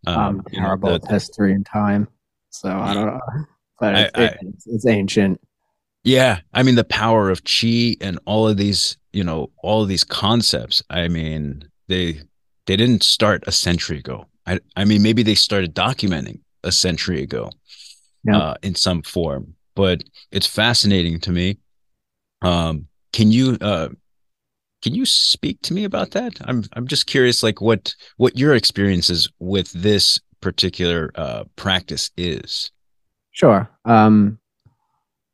Um, you know, terrible the- history and time. So I don't know. But I- it's, I- it's, it's ancient. Yeah, I mean the power of chi and all of these, you know, all of these concepts. I mean, they they didn't start a century ago. I I mean, maybe they started documenting a century ago, uh, in some form. But it's fascinating to me. Um, can you uh, Can you speak to me about that? I'm I'm just curious, like what what your experiences with this particular uh, practice is. Sure. Um,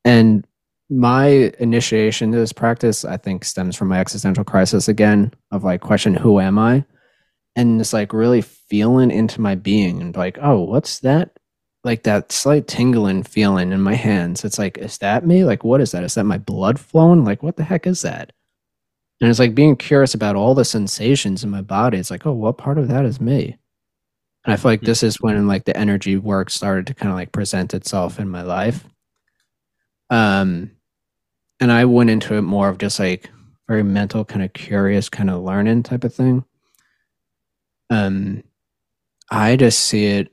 and my initiation to this practice, I think, stems from my existential crisis again of like question, who am I? And it's like really feeling into my being and like, oh, what's that? Like that slight tingling feeling in my hands. It's like, is that me? Like, what is that? Is that my blood flowing? Like, what the heck is that? And it's like being curious about all the sensations in my body. It's like, oh, what part of that is me? And I feel like hmm. this is when like the energy work started to kind of like present itself in my life. Um, and I went into it more of just like very mental, kind of curious, kind of learning type of thing. Um, I just see it,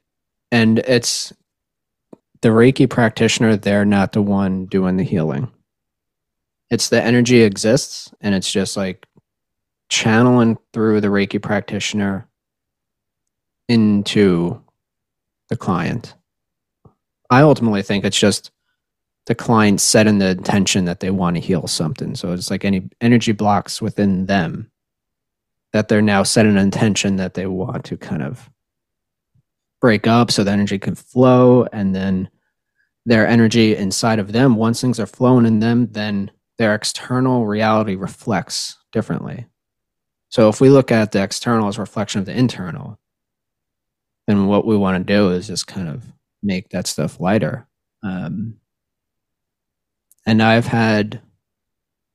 and it's the Reiki practitioner. They're not the one doing the healing. It's the energy exists, and it's just like channeling through the Reiki practitioner into the client. I ultimately think it's just the client setting the intention that they want to heal something. So it's like any energy blocks within them that they're now setting an intention that they want to kind of break up so the energy can flow and then their energy inside of them once things are flowing in them then their external reality reflects differently. So if we look at the external as reflection of the internal then what we want to do is just kind of make that stuff lighter. Um, and I've had,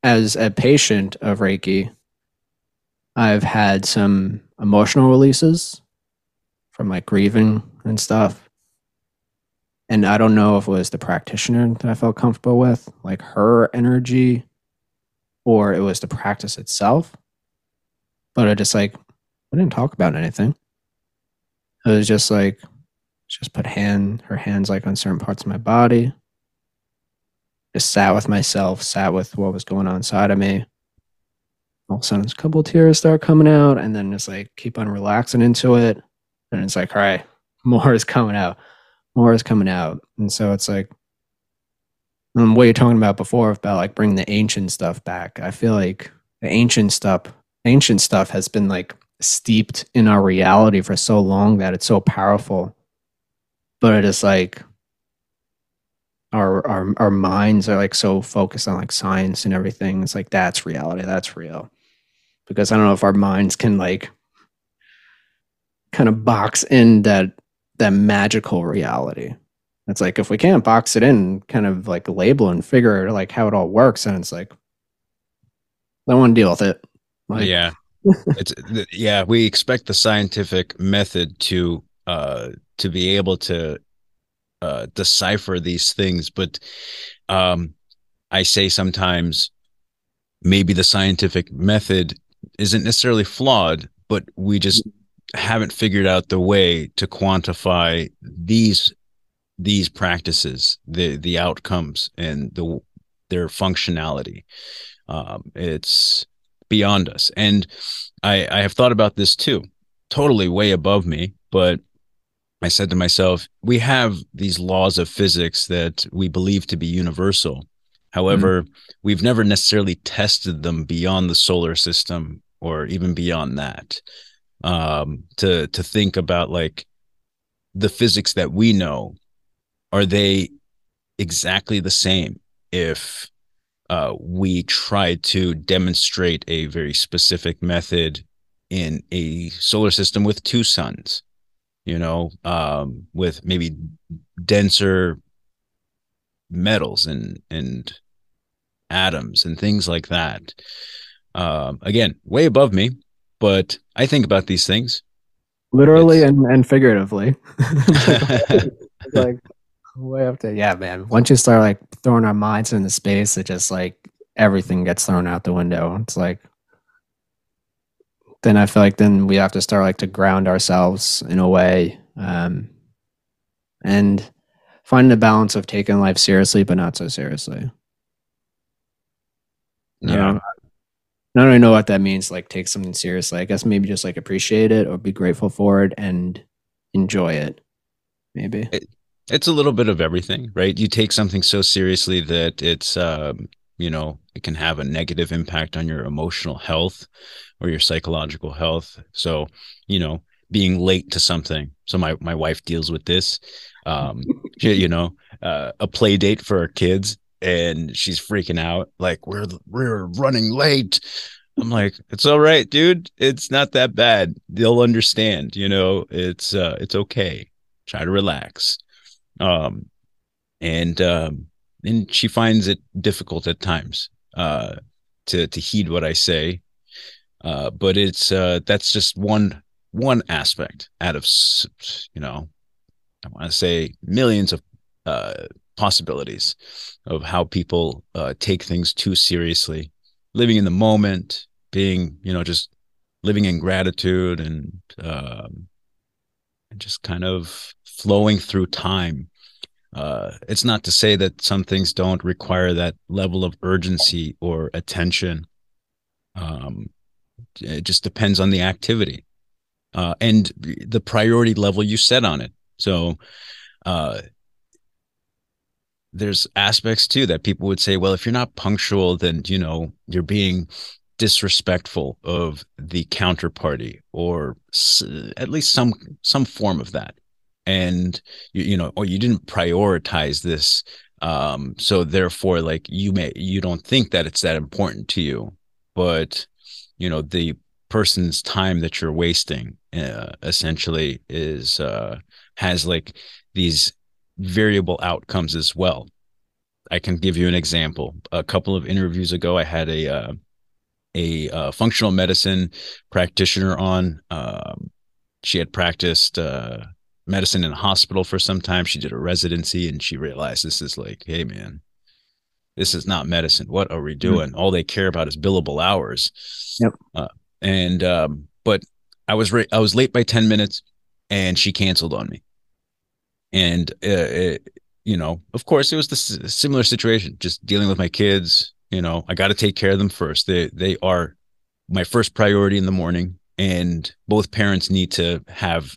as a patient of Reiki, I've had some emotional releases from like grieving and stuff. And I don't know if it was the practitioner that I felt comfortable with, like her energy, or it was the practice itself. But I just like, I didn't talk about anything. It was just like, just put hand, her hands like on certain parts of my body just sat with myself, sat with what was going on inside of me. All of a sudden, a couple tears start coming out, and then it's like keep on relaxing into it. And it's like, all right, more is coming out, more is coming out. And so it's like, um, what you're talking about before about like bringing the ancient stuff back. I feel like the ancient stuff, ancient stuff has been like steeped in our reality for so long that it's so powerful. But it is like our our our minds are like so focused on like science and everything. It's like that's reality, that's real. Because I don't know if our minds can like kind of box in that that magical reality. It's like if we can't box it in, kind of like label and figure like how it all works, and it's like I don't want to deal with it. Like, yeah, it's yeah. We expect the scientific method to uh to be able to uh, decipher these things, but um, I say sometimes maybe the scientific method isn't necessarily flawed, but we just haven't figured out the way to quantify these these practices, the the outcomes and the their functionality. Um, it's beyond us, and I I have thought about this too. Totally way above me, but I said to myself, we have these laws of physics that we believe to be universal. However, mm-hmm. we've never necessarily tested them beyond the solar system or even beyond that. Um, to to think about like the physics that we know, are they exactly the same if uh, we try to demonstrate a very specific method in a solar system with two suns? you know, um, with maybe denser metals and and atoms and things like that. Um, again, way above me, but I think about these things literally and, and figuratively. like way up to yeah, man. Once you start like throwing our minds into space, it just like everything gets thrown out the window. It's like then I feel like then we have to start like to ground ourselves in a way, um, and find the balance of taking life seriously but not so seriously. Yeah. know, I don't really know what that means. Like take something seriously. I guess maybe just like appreciate it or be grateful for it and enjoy it. Maybe it, it's a little bit of everything, right? You take something so seriously that it's um, you know it can have a negative impact on your emotional health or your psychological health. So, you know, being late to something. So my my wife deals with this. Um, you know, uh, a play date for her kids, and she's freaking out like we're we're running late. I'm like, it's all right, dude. It's not that bad. They'll understand. You know, it's uh, it's okay. Try to relax. Um, and um, and she finds it difficult at times uh, to to heed what I say. Uh, but it's uh, that's just one one aspect out of you know I want to say millions of uh, possibilities of how people uh, take things too seriously, living in the moment, being you know just living in gratitude and um, just kind of flowing through time. Uh, it's not to say that some things don't require that level of urgency or attention. Um, it just depends on the activity uh, and the priority level you set on it. So, uh, there's aspects too that people would say, well, if you're not punctual, then you know you're being disrespectful of the counterparty, or s- at least some some form of that, and you, you know, or you didn't prioritize this, um, so therefore, like you may you don't think that it's that important to you, but you know the person's time that you're wasting uh, essentially is uh, has like these variable outcomes as well. I can give you an example. A couple of interviews ago, I had a uh, a uh, functional medicine practitioner on. Um, she had practiced uh, medicine in a hospital for some time. She did a residency, and she realized this is like, hey man, this is not medicine. What are we mm-hmm. doing? Mm-hmm. All they care about is billable hours. Yep. Uh, and um, but I was re- I was late by ten minutes, and she canceled on me and uh, it, you know of course it was the similar situation just dealing with my kids you know i got to take care of them first. They they are my first priority in the morning and both parents need to have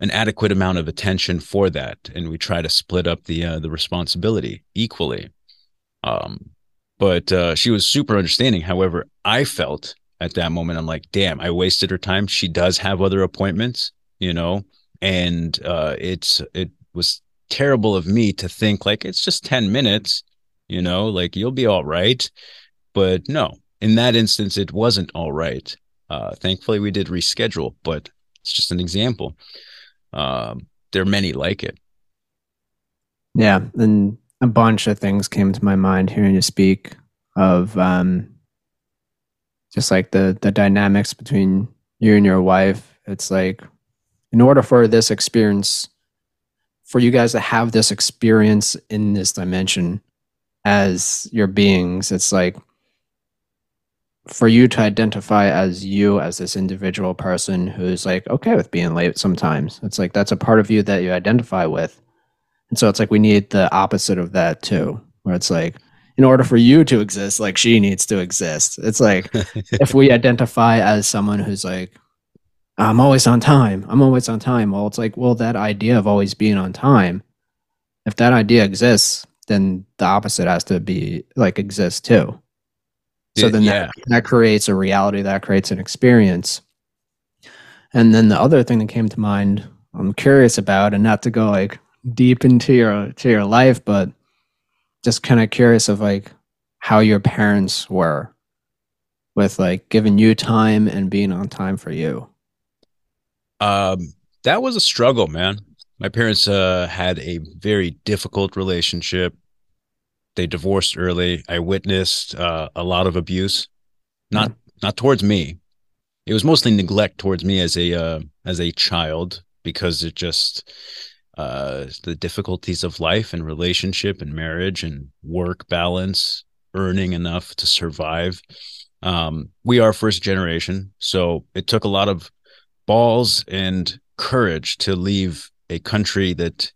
an adequate amount of attention for that and we try to split up the uh, the responsibility equally. Um but uh, she was super understanding. However i felt at that moment i'm like damn i wasted her time. She does have other appointments you know and uh, it's it was terrible of me to think like it's just 10 minutes you know like you'll be all right. But no in that instance it wasn't all right. Uh thankfully we did reschedule but it's just an example. Um there are many like it. Yeah and a bunch of things came to my mind hearing you speak of um just like the the dynamics between you and your wife. It's like in order for this experience, for you guys to have this experience in this dimension as your beings, it's like for you to identify as you as this individual person who's like okay with being late sometimes. It's like that's a part of you that you identify with. And so it's like we need the opposite of that too, where it's like in order for you to exist, like she needs to exist. It's like if we identify as someone who's like, I'm always on time. I'm always on time. Well, it's like, well, that idea of always being on time, if that idea exists, then the opposite has to be like exist too. So then yeah. that, that creates a reality, that creates an experience. And then the other thing that came to mind, I'm curious about, and not to go like deep into your to your life, but just kind of curious of like how your parents were with like giving you time and being on time for you. Um, that was a struggle, man. My parents uh, had a very difficult relationship. They divorced early. I witnessed uh, a lot of abuse, not not towards me. It was mostly neglect towards me as a uh, as a child because it just uh, the difficulties of life and relationship and marriage and work balance, earning enough to survive. Um, we are first generation, so it took a lot of balls and courage to leave a country that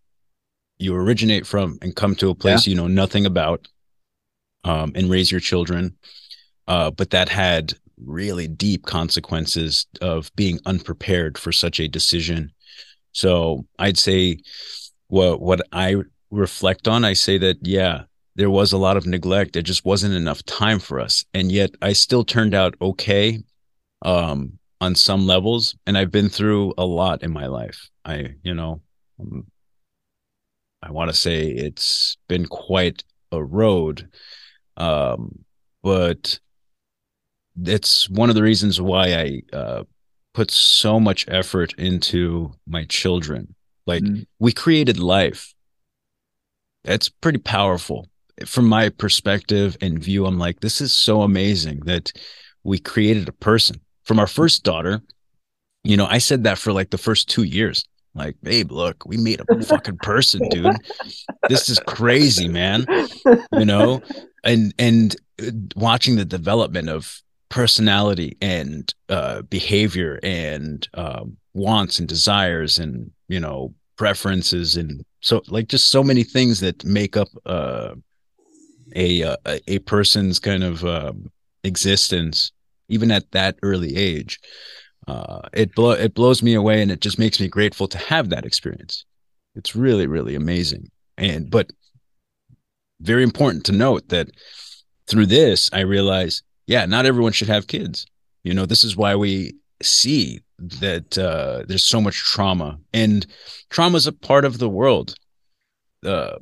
you originate from and come to a place yeah. you know nothing about um, and raise your children. Uh, but that had really deep consequences of being unprepared for such a decision. So I'd say what what I reflect on, I say that yeah, there was a lot of neglect. There just wasn't enough time for us. And yet I still turned out okay um, on some levels. And I've been through a lot in my life. I, you know, um, I want to say it's been quite a road. Um, but it's one of the reasons why I uh, put so much effort into my children. Like mm. we created life. that's pretty powerful. From my perspective and view, I'm like, this is so amazing that we created a person. From our first daughter, you know, I said that for like the first two years. Like, babe, look, we made a fucking person, dude. This is crazy, man. You know, and and uh, watching the development of personality and uh, behavior and um, wants and desires and you know preferences and so like just so many things that make up uh, a uh, a person's kind of um, existence even at that early age uh, it blow it blows me away and it just makes me grateful to have that experience it's really really amazing and but very important to note that through this i realize yeah, not everyone should have kids. You know, this is why we see that uh, there's so much trauma, and trauma is a part of the world. Uh,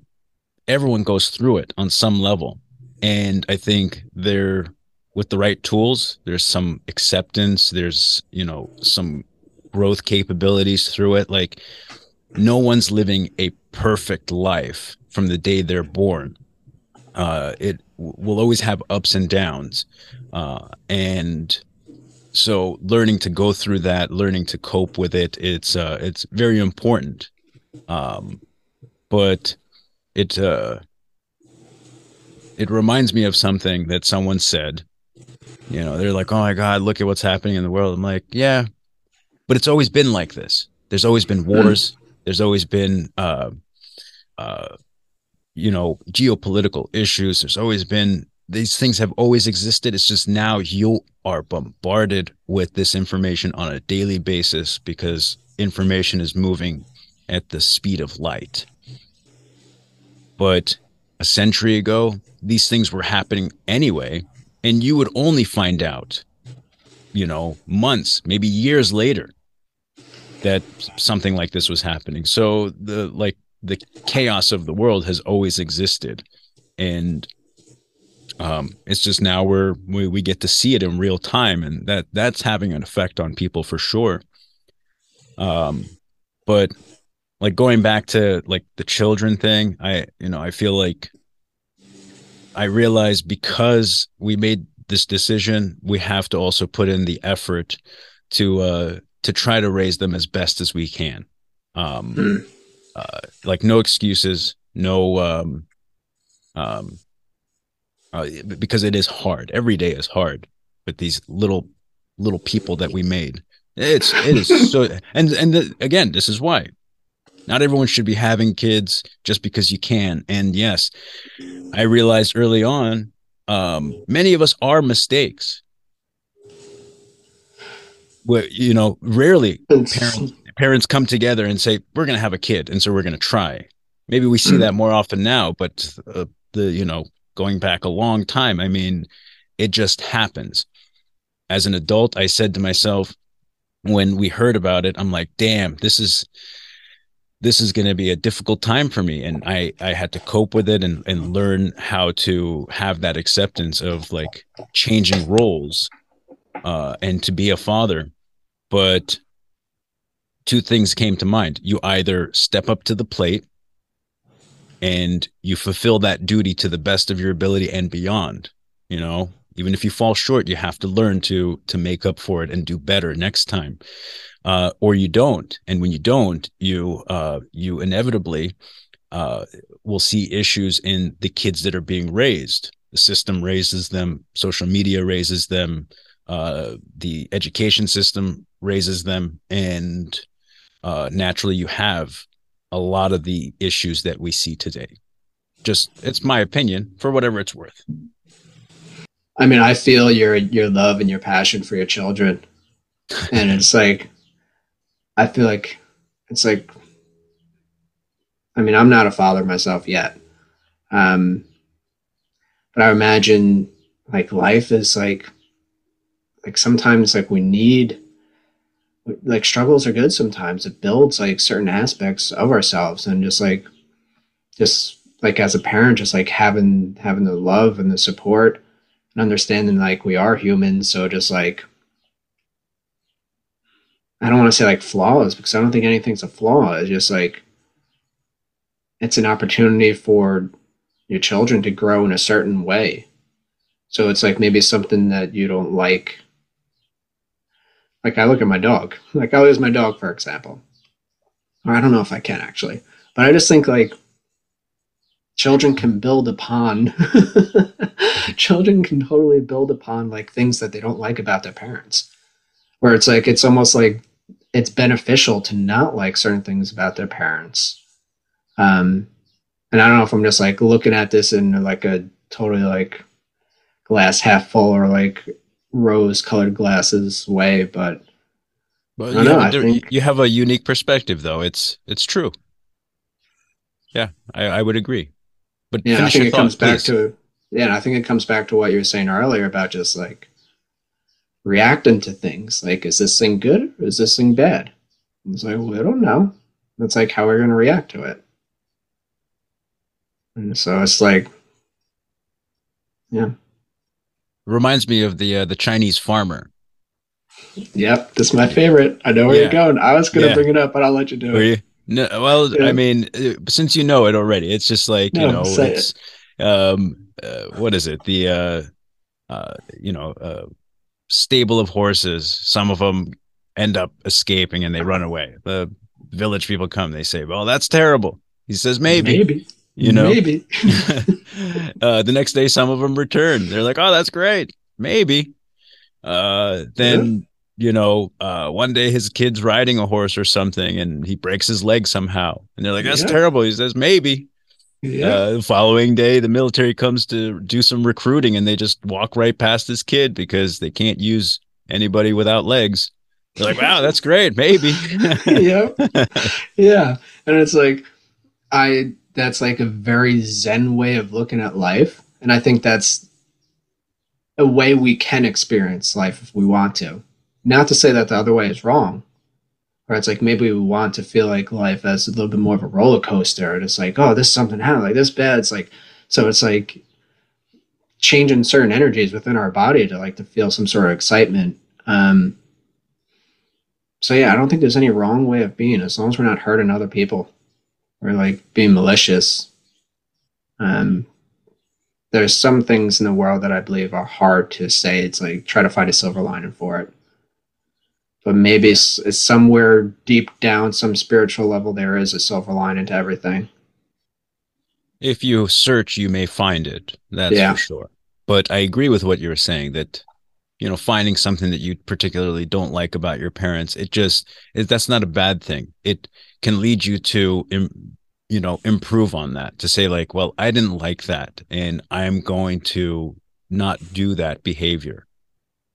everyone goes through it on some level, and I think there, with the right tools, there's some acceptance. There's you know some growth capabilities through it. Like no one's living a perfect life from the day they're born. Uh, it will always have ups and downs. Uh, and so learning to go through that, learning to cope with it, it's uh, it's very important. Um, but it uh, it reminds me of something that someone said. You know, they're like, "Oh my God, look at what's happening in the world." I'm like, "Yeah, but it's always been like this. There's always been wars. There's always been, uh, uh, you know, geopolitical issues. There's always been these things have always existed. It's just now you are bombarded with this information on a daily basis because information is moving at the speed of light. But a century ago, these things were happening anyway, and you would only find out, you know, months, maybe years later that something like this was happening. So the like the chaos of the world has always existed. And um, it's just now we're we, we get to see it in real time and that that's having an effect on people for sure um but like going back to like the children thing i you know i feel like i realize because we made this decision we have to also put in the effort to uh to try to raise them as best as we can um hmm. uh, like no excuses no um um uh, because it is hard. Every day is hard with these little little people that we made. It's it is so and and the, again, this is why not everyone should be having kids just because you can. And yes, I realized early on, um, many of us are mistakes. Where you know, rarely parents parents come together and say we're going to have a kid, and so we're going to try. Maybe we see that more often now, but uh, the you know going back a long time. I mean, it just happens. As an adult, I said to myself, when we heard about it, I'm like, damn, this is this is going to be a difficult time for me. And i i had to cope with it and and learn how to have that acceptance of like changing roles uh and to be a father. But two things came to mind. You either step up to the plate and you fulfill that duty to the best of your ability and beyond you know? Even if you fall short you have to learn to to make up for it and do better next time uh, or you don't and when you don't you uh, you inevitably uh, will see issues in the kids that are being raised the system raises them social media raises them uh, the education system raises them and uh, naturally you have a lot of the issues that we see today. Just it's my opinion for whatever it's worth. I mean, I feel your your love and your passion for your children. And it's like I feel like it's like I mean, I'm not a father myself yet. Um but I imagine like life is like like sometimes like we need like struggles are good sometimes it builds like certain aspects of ourselves and just like just like as a parent just like having having the love and the support and understanding like we are humans so just like i don't want to say like flaws because i don't think anything's a flaw it's just like it's an opportunity for your children to grow in a certain way so it's like maybe something that you don't like like I look at my dog. Like oh, I'll use my dog for example. Or I don't know if I can actually. But I just think like children can build upon children can totally build upon like things that they don't like about their parents. Where it's like it's almost like it's beneficial to not like certain things about their parents. Um and I don't know if I'm just like looking at this in like a totally like glass half full or like rose colored glasses way, but well, you, know, have a, think... you have a unique perspective though. It's it's true. Yeah, I, I would agree. But yeah, I think it comes back to yeah, I think it comes back to what you were saying earlier about just like reacting to things. Like, is this thing good or is this thing bad? It's like, well, I don't know. That's like how we're gonna react to it. And so it's like, yeah reminds me of the uh, the Chinese farmer. Yep, this is my favorite. I know where yeah. you're going. I was going to yeah. bring it up, but I'll let you do Were it. You? No, well, yeah. I mean, uh, since you know it already, it's just like no, you know, it's it. um, uh, what is it? The uh, uh, you know, uh, stable of horses. Some of them end up escaping and they run away. The village people come. They say, "Well, that's terrible." He says, "Maybe." Maybe you know maybe uh, the next day some of them return they're like oh that's great maybe uh, then yeah. you know uh, one day his kid's riding a horse or something and he breaks his leg somehow and they're like that's yeah. terrible he says maybe yeah. Uh, the following day the military comes to do some recruiting and they just walk right past this kid because they can't use anybody without legs. They're like wow that's great maybe. Yeah yeah. And it's like i that's like a very zen way of looking at life. And i think that's a way we can experience life if we want to. Not to say that the other way is wrong or it's like maybe we want to feel like life as a little bit more of a roller coaster and it's like oh this something happened like this bad it's like so it's like changing certain energies within our body to like to feel some sort of excitement um so yeah i don't think there's any wrong way of being as long as we're not hurting other people or like being malicious. Um, there's some things in the world that I believe are hard to say. It's like try to find a silver lining for it. But maybe it's, it's somewhere deep down, some spiritual level, there is a silver lining to everything. If you search, you may find it. That's yeah. for sure. But I agree with what you were saying that you know finding something that you particularly don't like about your parents it just it, that's not a bad thing it can lead you to you know improve on that to say like well i didn't like that and i'm going to not do that behavior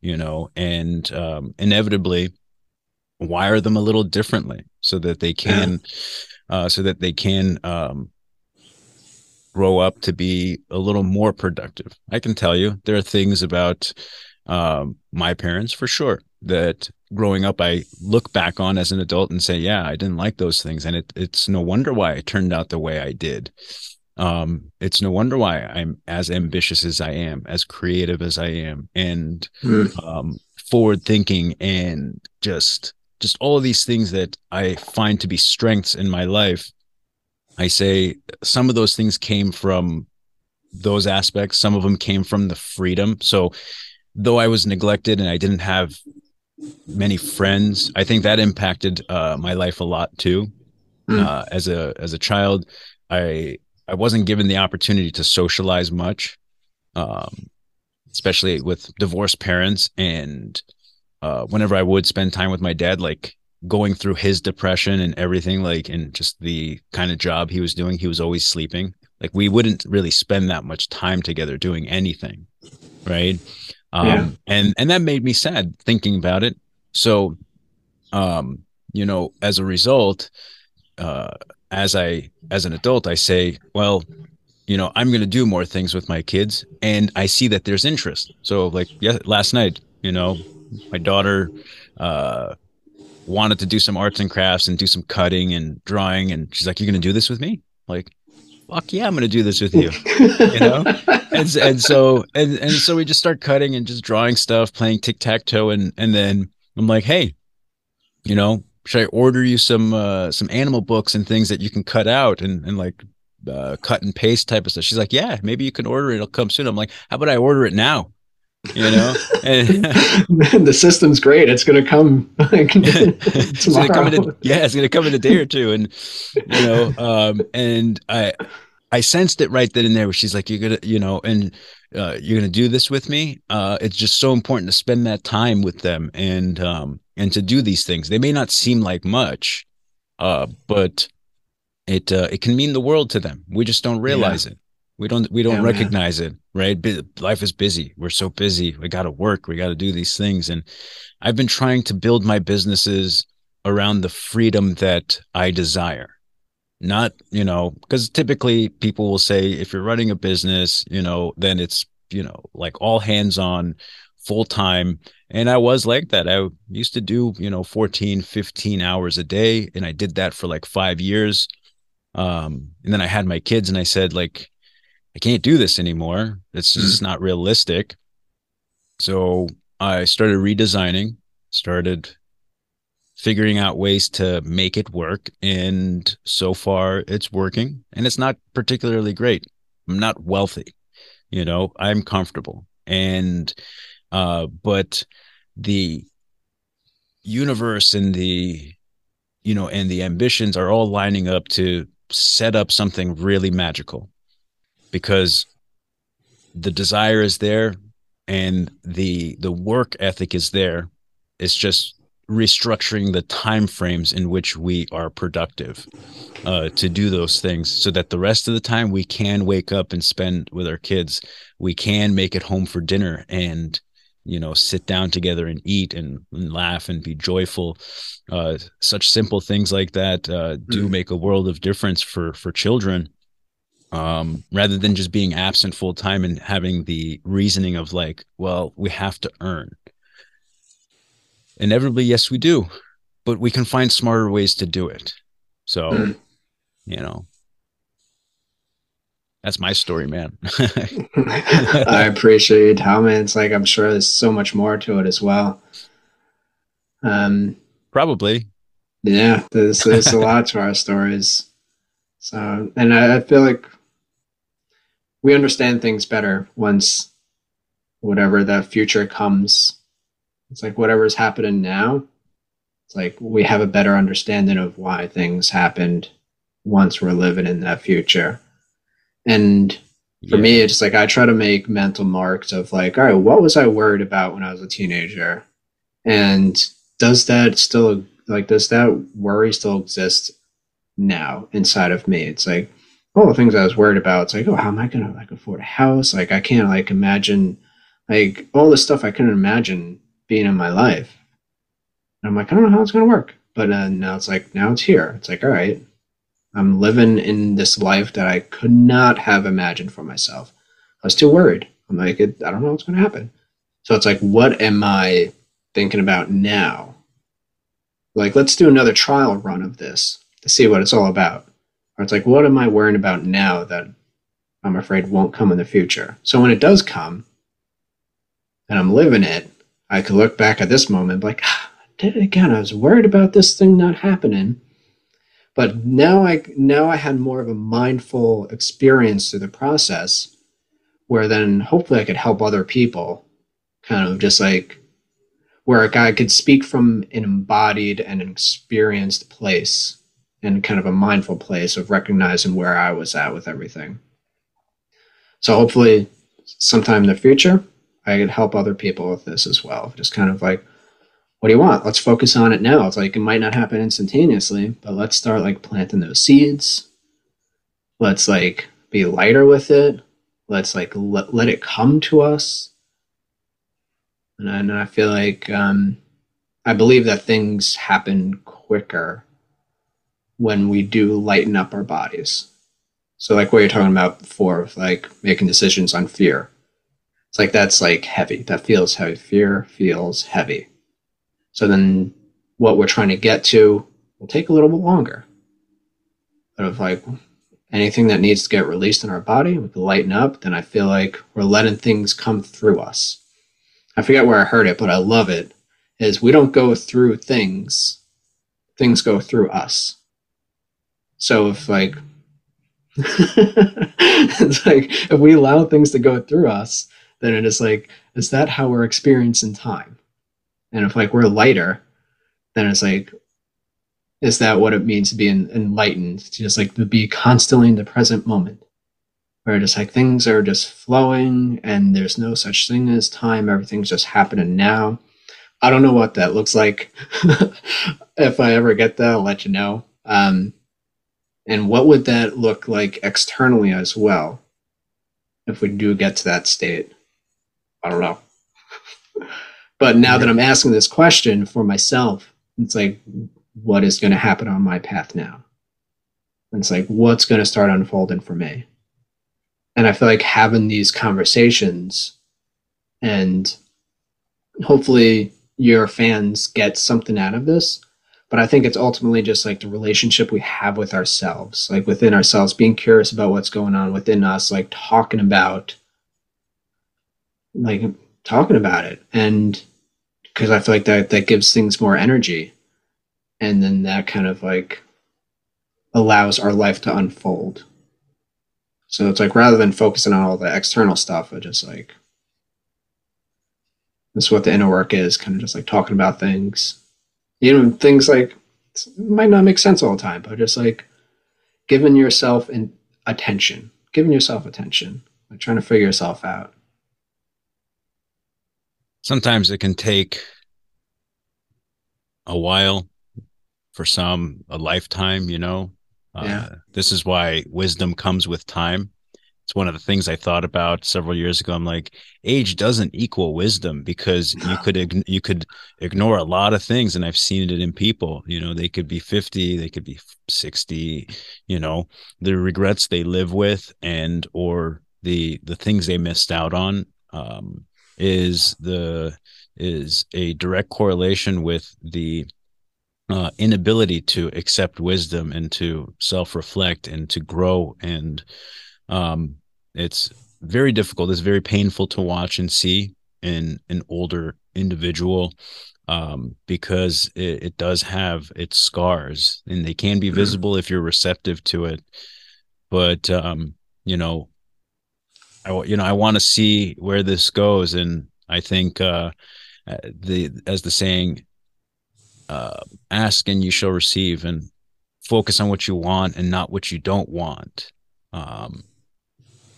you know and um, inevitably wire them a little differently so that they can uh, so that they can um, grow up to be a little more productive i can tell you there are things about um, my parents for sure that growing up I look back on as an adult and say, yeah, I didn't like those things, and it, it's no wonder why I turned out the way I did. Um, it's no wonder why I'm as ambitious as I am, as creative as I am, and mm. um, forward thinking, and just just all of these things that I find to be strengths in my life. I say some of those things came from those aspects. Some of them came from the freedom. So though I was neglected and I didn't have many friends, I think that impacted uh, my life a lot too. Mm. Uh, as a as a child, I I wasn't given the opportunity to socialize much, um, especially with divorced parents. And uh, whenever I would spend time with my dad, like going through his depression and everything, like and just the kind of job he was doing, he was always sleeping. Like we wouldn't really spend that much time together doing anything, right? Um, yeah. and, and that made me sad thinking about it. So, um, you know, as a result, uh, as I, as an adult, I say, well, you know, I'm going to do more things with my kids and I see that there's interest. So like yeah, last night, you know, my daughter uh wanted to do some arts and crafts and do some cutting and drawing and she's like you're going to do this with me? Like fuck yeah, I'm going to do this with you. you know? And and so and and so we just start cutting and just drawing stuff, playing tic-tac-toe and and then I'm like, "Hey, you know, should I order you some uh some animal books and things that you can cut out and and like uh, cut and paste type of stuff. She's like, yeah, maybe you can order it. It'll come soon. I'm like, how about I order it now? You know, and the system's great. It's going to come like it's gonna come in a, yeah, it's going to come in a day or two. And, you know, um, and I, I sensed it right then and there where she's like, you're to, you know, and, uh, you're to do this with me. Uh, it's just so important to spend that time with them and, um, and to do these things. They may not seem like much, uh, but it uh, it can mean the world to them. We just don't realize yeah. it. We don't we don't yeah, recognize man. it, right? Life is busy. We're so busy. We got to work. We got to do these things. And I've been trying to build my businesses around the freedom that I desire. Not, you know, because typically people will say if you're running a business, you know, then it's, you know, like all hands on full time and i was like that i used to do you know 14 15 hours a day and i did that for like five years um, and then I had my kids and I said, like, I can't do this anymore. It's just mm-hmm. not realistic. So I started redesigning, started figuring out ways to make it work. And so far it's working and it's not particularly great. I'm not wealthy, you know, I'm comfortable. And, uh, but the universe and the, you know, and the ambitions are all lining up to set up something really magical because the desire is there and the the work ethic is there. It's just restructuring the time frames in which we are productive uh, to do those things so that the rest of the time we can wake up and spend with our kids. We can make it home for dinner and you know sit down together and eat and, and laugh and be joyful. Uh, such simple things like that uh, do mm. make a world of difference for for children um, rather than just being absent full time and having the reasoning of like well we have to earn inevitably yes we do but we can find smarter ways to do it so mm. you know that's my story, man. I appreciate you telling It's like I'm sure there's so much more to it as well. Um, probably. Yeah, there's there's a lot to our stories. So, and I, I feel like we understand things better once whatever the future comes. It's like whatever's happening now. It's like we have a better understanding of why things happened once we're living in that future. And for yeah. me, it's like I try to make mental marks of like, all right, what was I worried about when I was a teenager? And does that still like does that worry still exist now inside of me? It's like all the things I was worried about. It's like, oh, how am I gonna like afford a house? Like I can't like imagine like all the stuff I couldn't imagine being in my life. And I'm like, I don't know how it's gonna work. But uh, now it's like now it's here. It's like, all right, I'm living in this life that I could not have imagined for myself. I was too worried. I'm like, I don't know what's to happen. So it's like, what am I thinking about now? Like, let's do another trial run of this to see what it's all about. Or it's like, what am I worrying about now that I'm afraid won't come in the future? So when it does come and I'm living it, I could look back at this moment like, ah, did it again. I was worried about this thing not happening but now I now I had more of a mindful experience through the process, where then hopefully I could help other people, kind of just like where I could speak from an embodied and an experienced place and kind of a mindful place of recognizing where I was at with everything. So hopefully sometime in the future, I could help other people with this as well. Just kind of like what do you want? Let's focus on it now. It's like it might not happen instantaneously, but let's start like planting those seeds. Let's like be lighter with it. Let's like let, let it come to us. And I, and I feel like um, I believe that things happen quicker when we do lighten up our bodies. So like what you're talking about before, like making decisions on fear. It's like that's like heavy. That feels heavy. Fear feels heavy. So then what we're trying to get to will take a little bit longer. But if like anything that needs to get released in our body, we can lighten up, then I feel like we're letting things come through us. I forget where I heard it, but I love it. Is we don't go through things, things go through us. So if like it's like if we allow things to go through us, then it is like, is that how we're experiencing time? And if like we're lighter, then it's like, is that what it means to be enlightened? To just like to be constantly in the present moment, where just like things are just flowing and there's no such thing as time. Everything's just happening now. I don't know what that looks like. if I ever get that, I'll let you know. Um, and what would that look like externally as well if we do get to that state? I don't know. but now that I'm asking this question for myself, it's like, what is going to happen on my path now? And it's like, what's going to start unfolding for me? And I feel like having these conversations and hopefully your fans get something out of this but I think it's ultimately just like the relationship we have with ourselves, like within ourselves, being curious about what's going on within us, like talking about, like talking about it, and because I feel like that that gives things more energy, and then that kind of like allows our life to unfold. So it's like rather than focusing on all the external stuff, I just like that's what the inner work is, kind of just like talking about things you know things like might not make sense all the time but just like giving yourself an attention giving yourself attention like trying to figure yourself out. Sometimes it can take a while for some a lifetime you know? Yeah. Uh, this is why wisdom comes with time it's one of the things I thought about several years ago. I'm like, age doesn't equal wisdom because you could you could ignore a lot of things, and I've seen it in people. You know, they could be 50, they could be 60. You know, the regrets they live with, and or the the things they missed out on um, is the is a direct correlation with the uh, inability to accept wisdom and to self reflect and to grow and um, it's very difficult. It's very painful to watch and see in an older individual um, because it, it, does have its scars and they can be mm-hmm. visible if you're receptive to it. But um, you know, I you know I want to see where this goes, and I think uh, uh, the as the saying, uh, ask and you shall receive, and focus on what you want and not what you don't want. Um,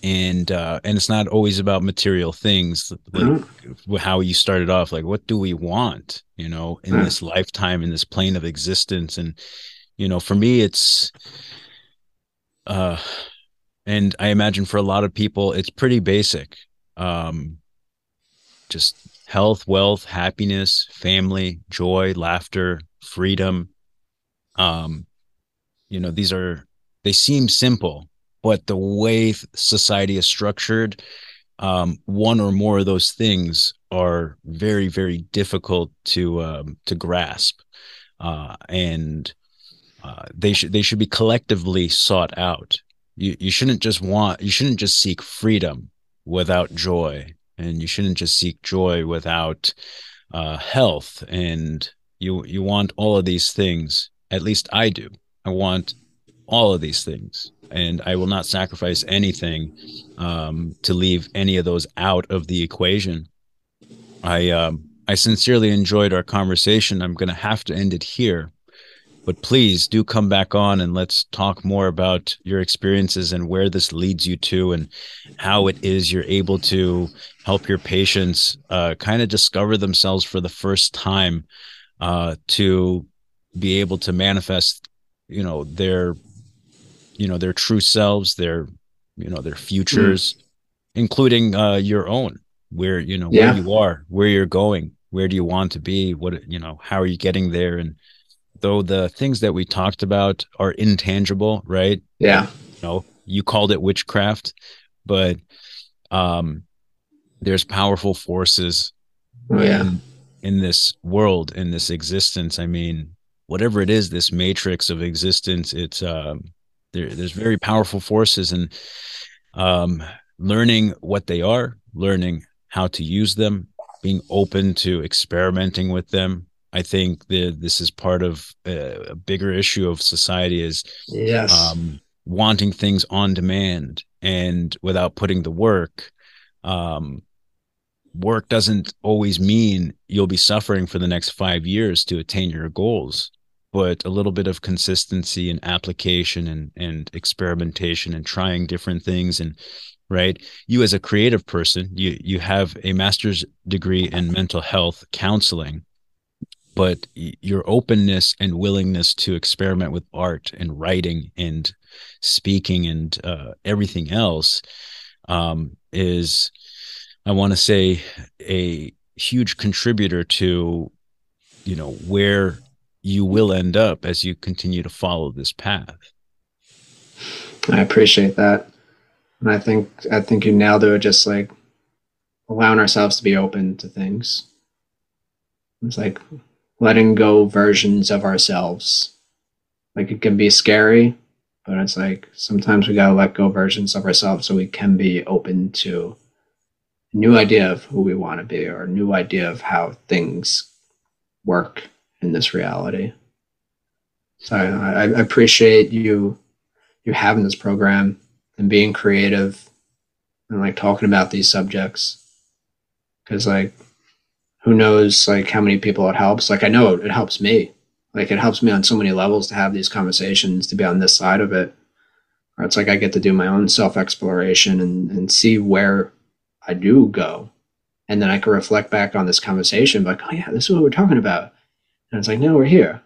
and uh, and it's not always about material things like mm-hmm. how you started off like what do we want you know in mm-hmm. this lifetime in this plane of existence and you know for me it's uh and i imagine for a lot of people it's pretty basic um just health wealth happiness family joy laughter freedom um you know these are they seem simple but the way society is structured um, one or more of those things are very very difficult to um, to grasp uh, and uh, they should they should be collectively sought out. You you shouldn't just want you shouldn't just seek freedom without joy and you shouldn't just seek joy without uh, health and you you want all of these things at least i do. I want all of these things and I will not sacrifice anything um, to leave any of those out of the equation. I um, I sincerely enjoyed our conversation. I'm going to have to end it here, but please do come back on and let's talk more about your experiences and where this leads you to, and how it is you're able to help your patients uh, kind of discover themselves for the first time uh, to be able to manifest, you know, their you know their true selves their you know their futures mm. including uh your own where you know yeah. where you are where you're going where do you want to be what you know how are you getting there and though the things that we talked about are intangible right yeah you know you called it witchcraft but um there's powerful forces oh, yeah. in, in this world in this existence i mean whatever it is this matrix of existence it's um there, there's very powerful forces and um learning what they are learning how to use them being open to experimenting with them. I think that this is part of a, a bigger issue of society is yes. um wanting things on demand and without putting the work. Um work doesn't always mean you'll be suffering for the next 5 years to attain your goals but a little bit of consistency and application and and experimentation and trying different things. And right you as a creative person you you have a master's degree in mental health counseling but your openness and willingness to experiment with art and writing and speaking and uh, everything else um, is i want to say a huge contributor to you know where you will end up as you continue to follow this path i appreciate that and I think I think you nailed it. Just like allowing ourselves to be open to things. It's like letting go versions of ourselves. Like it can be scary, but it's like sometimes we gotta let go versions of ourselves so we can be open to a new idea of who we want to be or a new idea of how things work in this reality. So I, I appreciate you you having this program and being creative and like talking about these subjects. Because like who knows like how many people it helps. Like i know it, it helps me. Like it helps me on so many levels to have these conversations to be on this side of it. Or it's like i get to do my own self exploration and, and see where i do go. And then i can reflect back on this conversation like oh yeah this is what we're talking about and it's like no we're here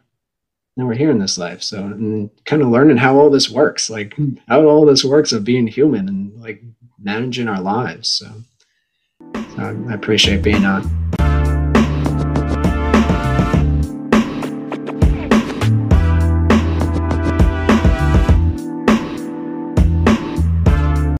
now we're here in this life. So kind of learning how all this works, like how all this works of being human and like managing our lives. So, so I appreciate being on.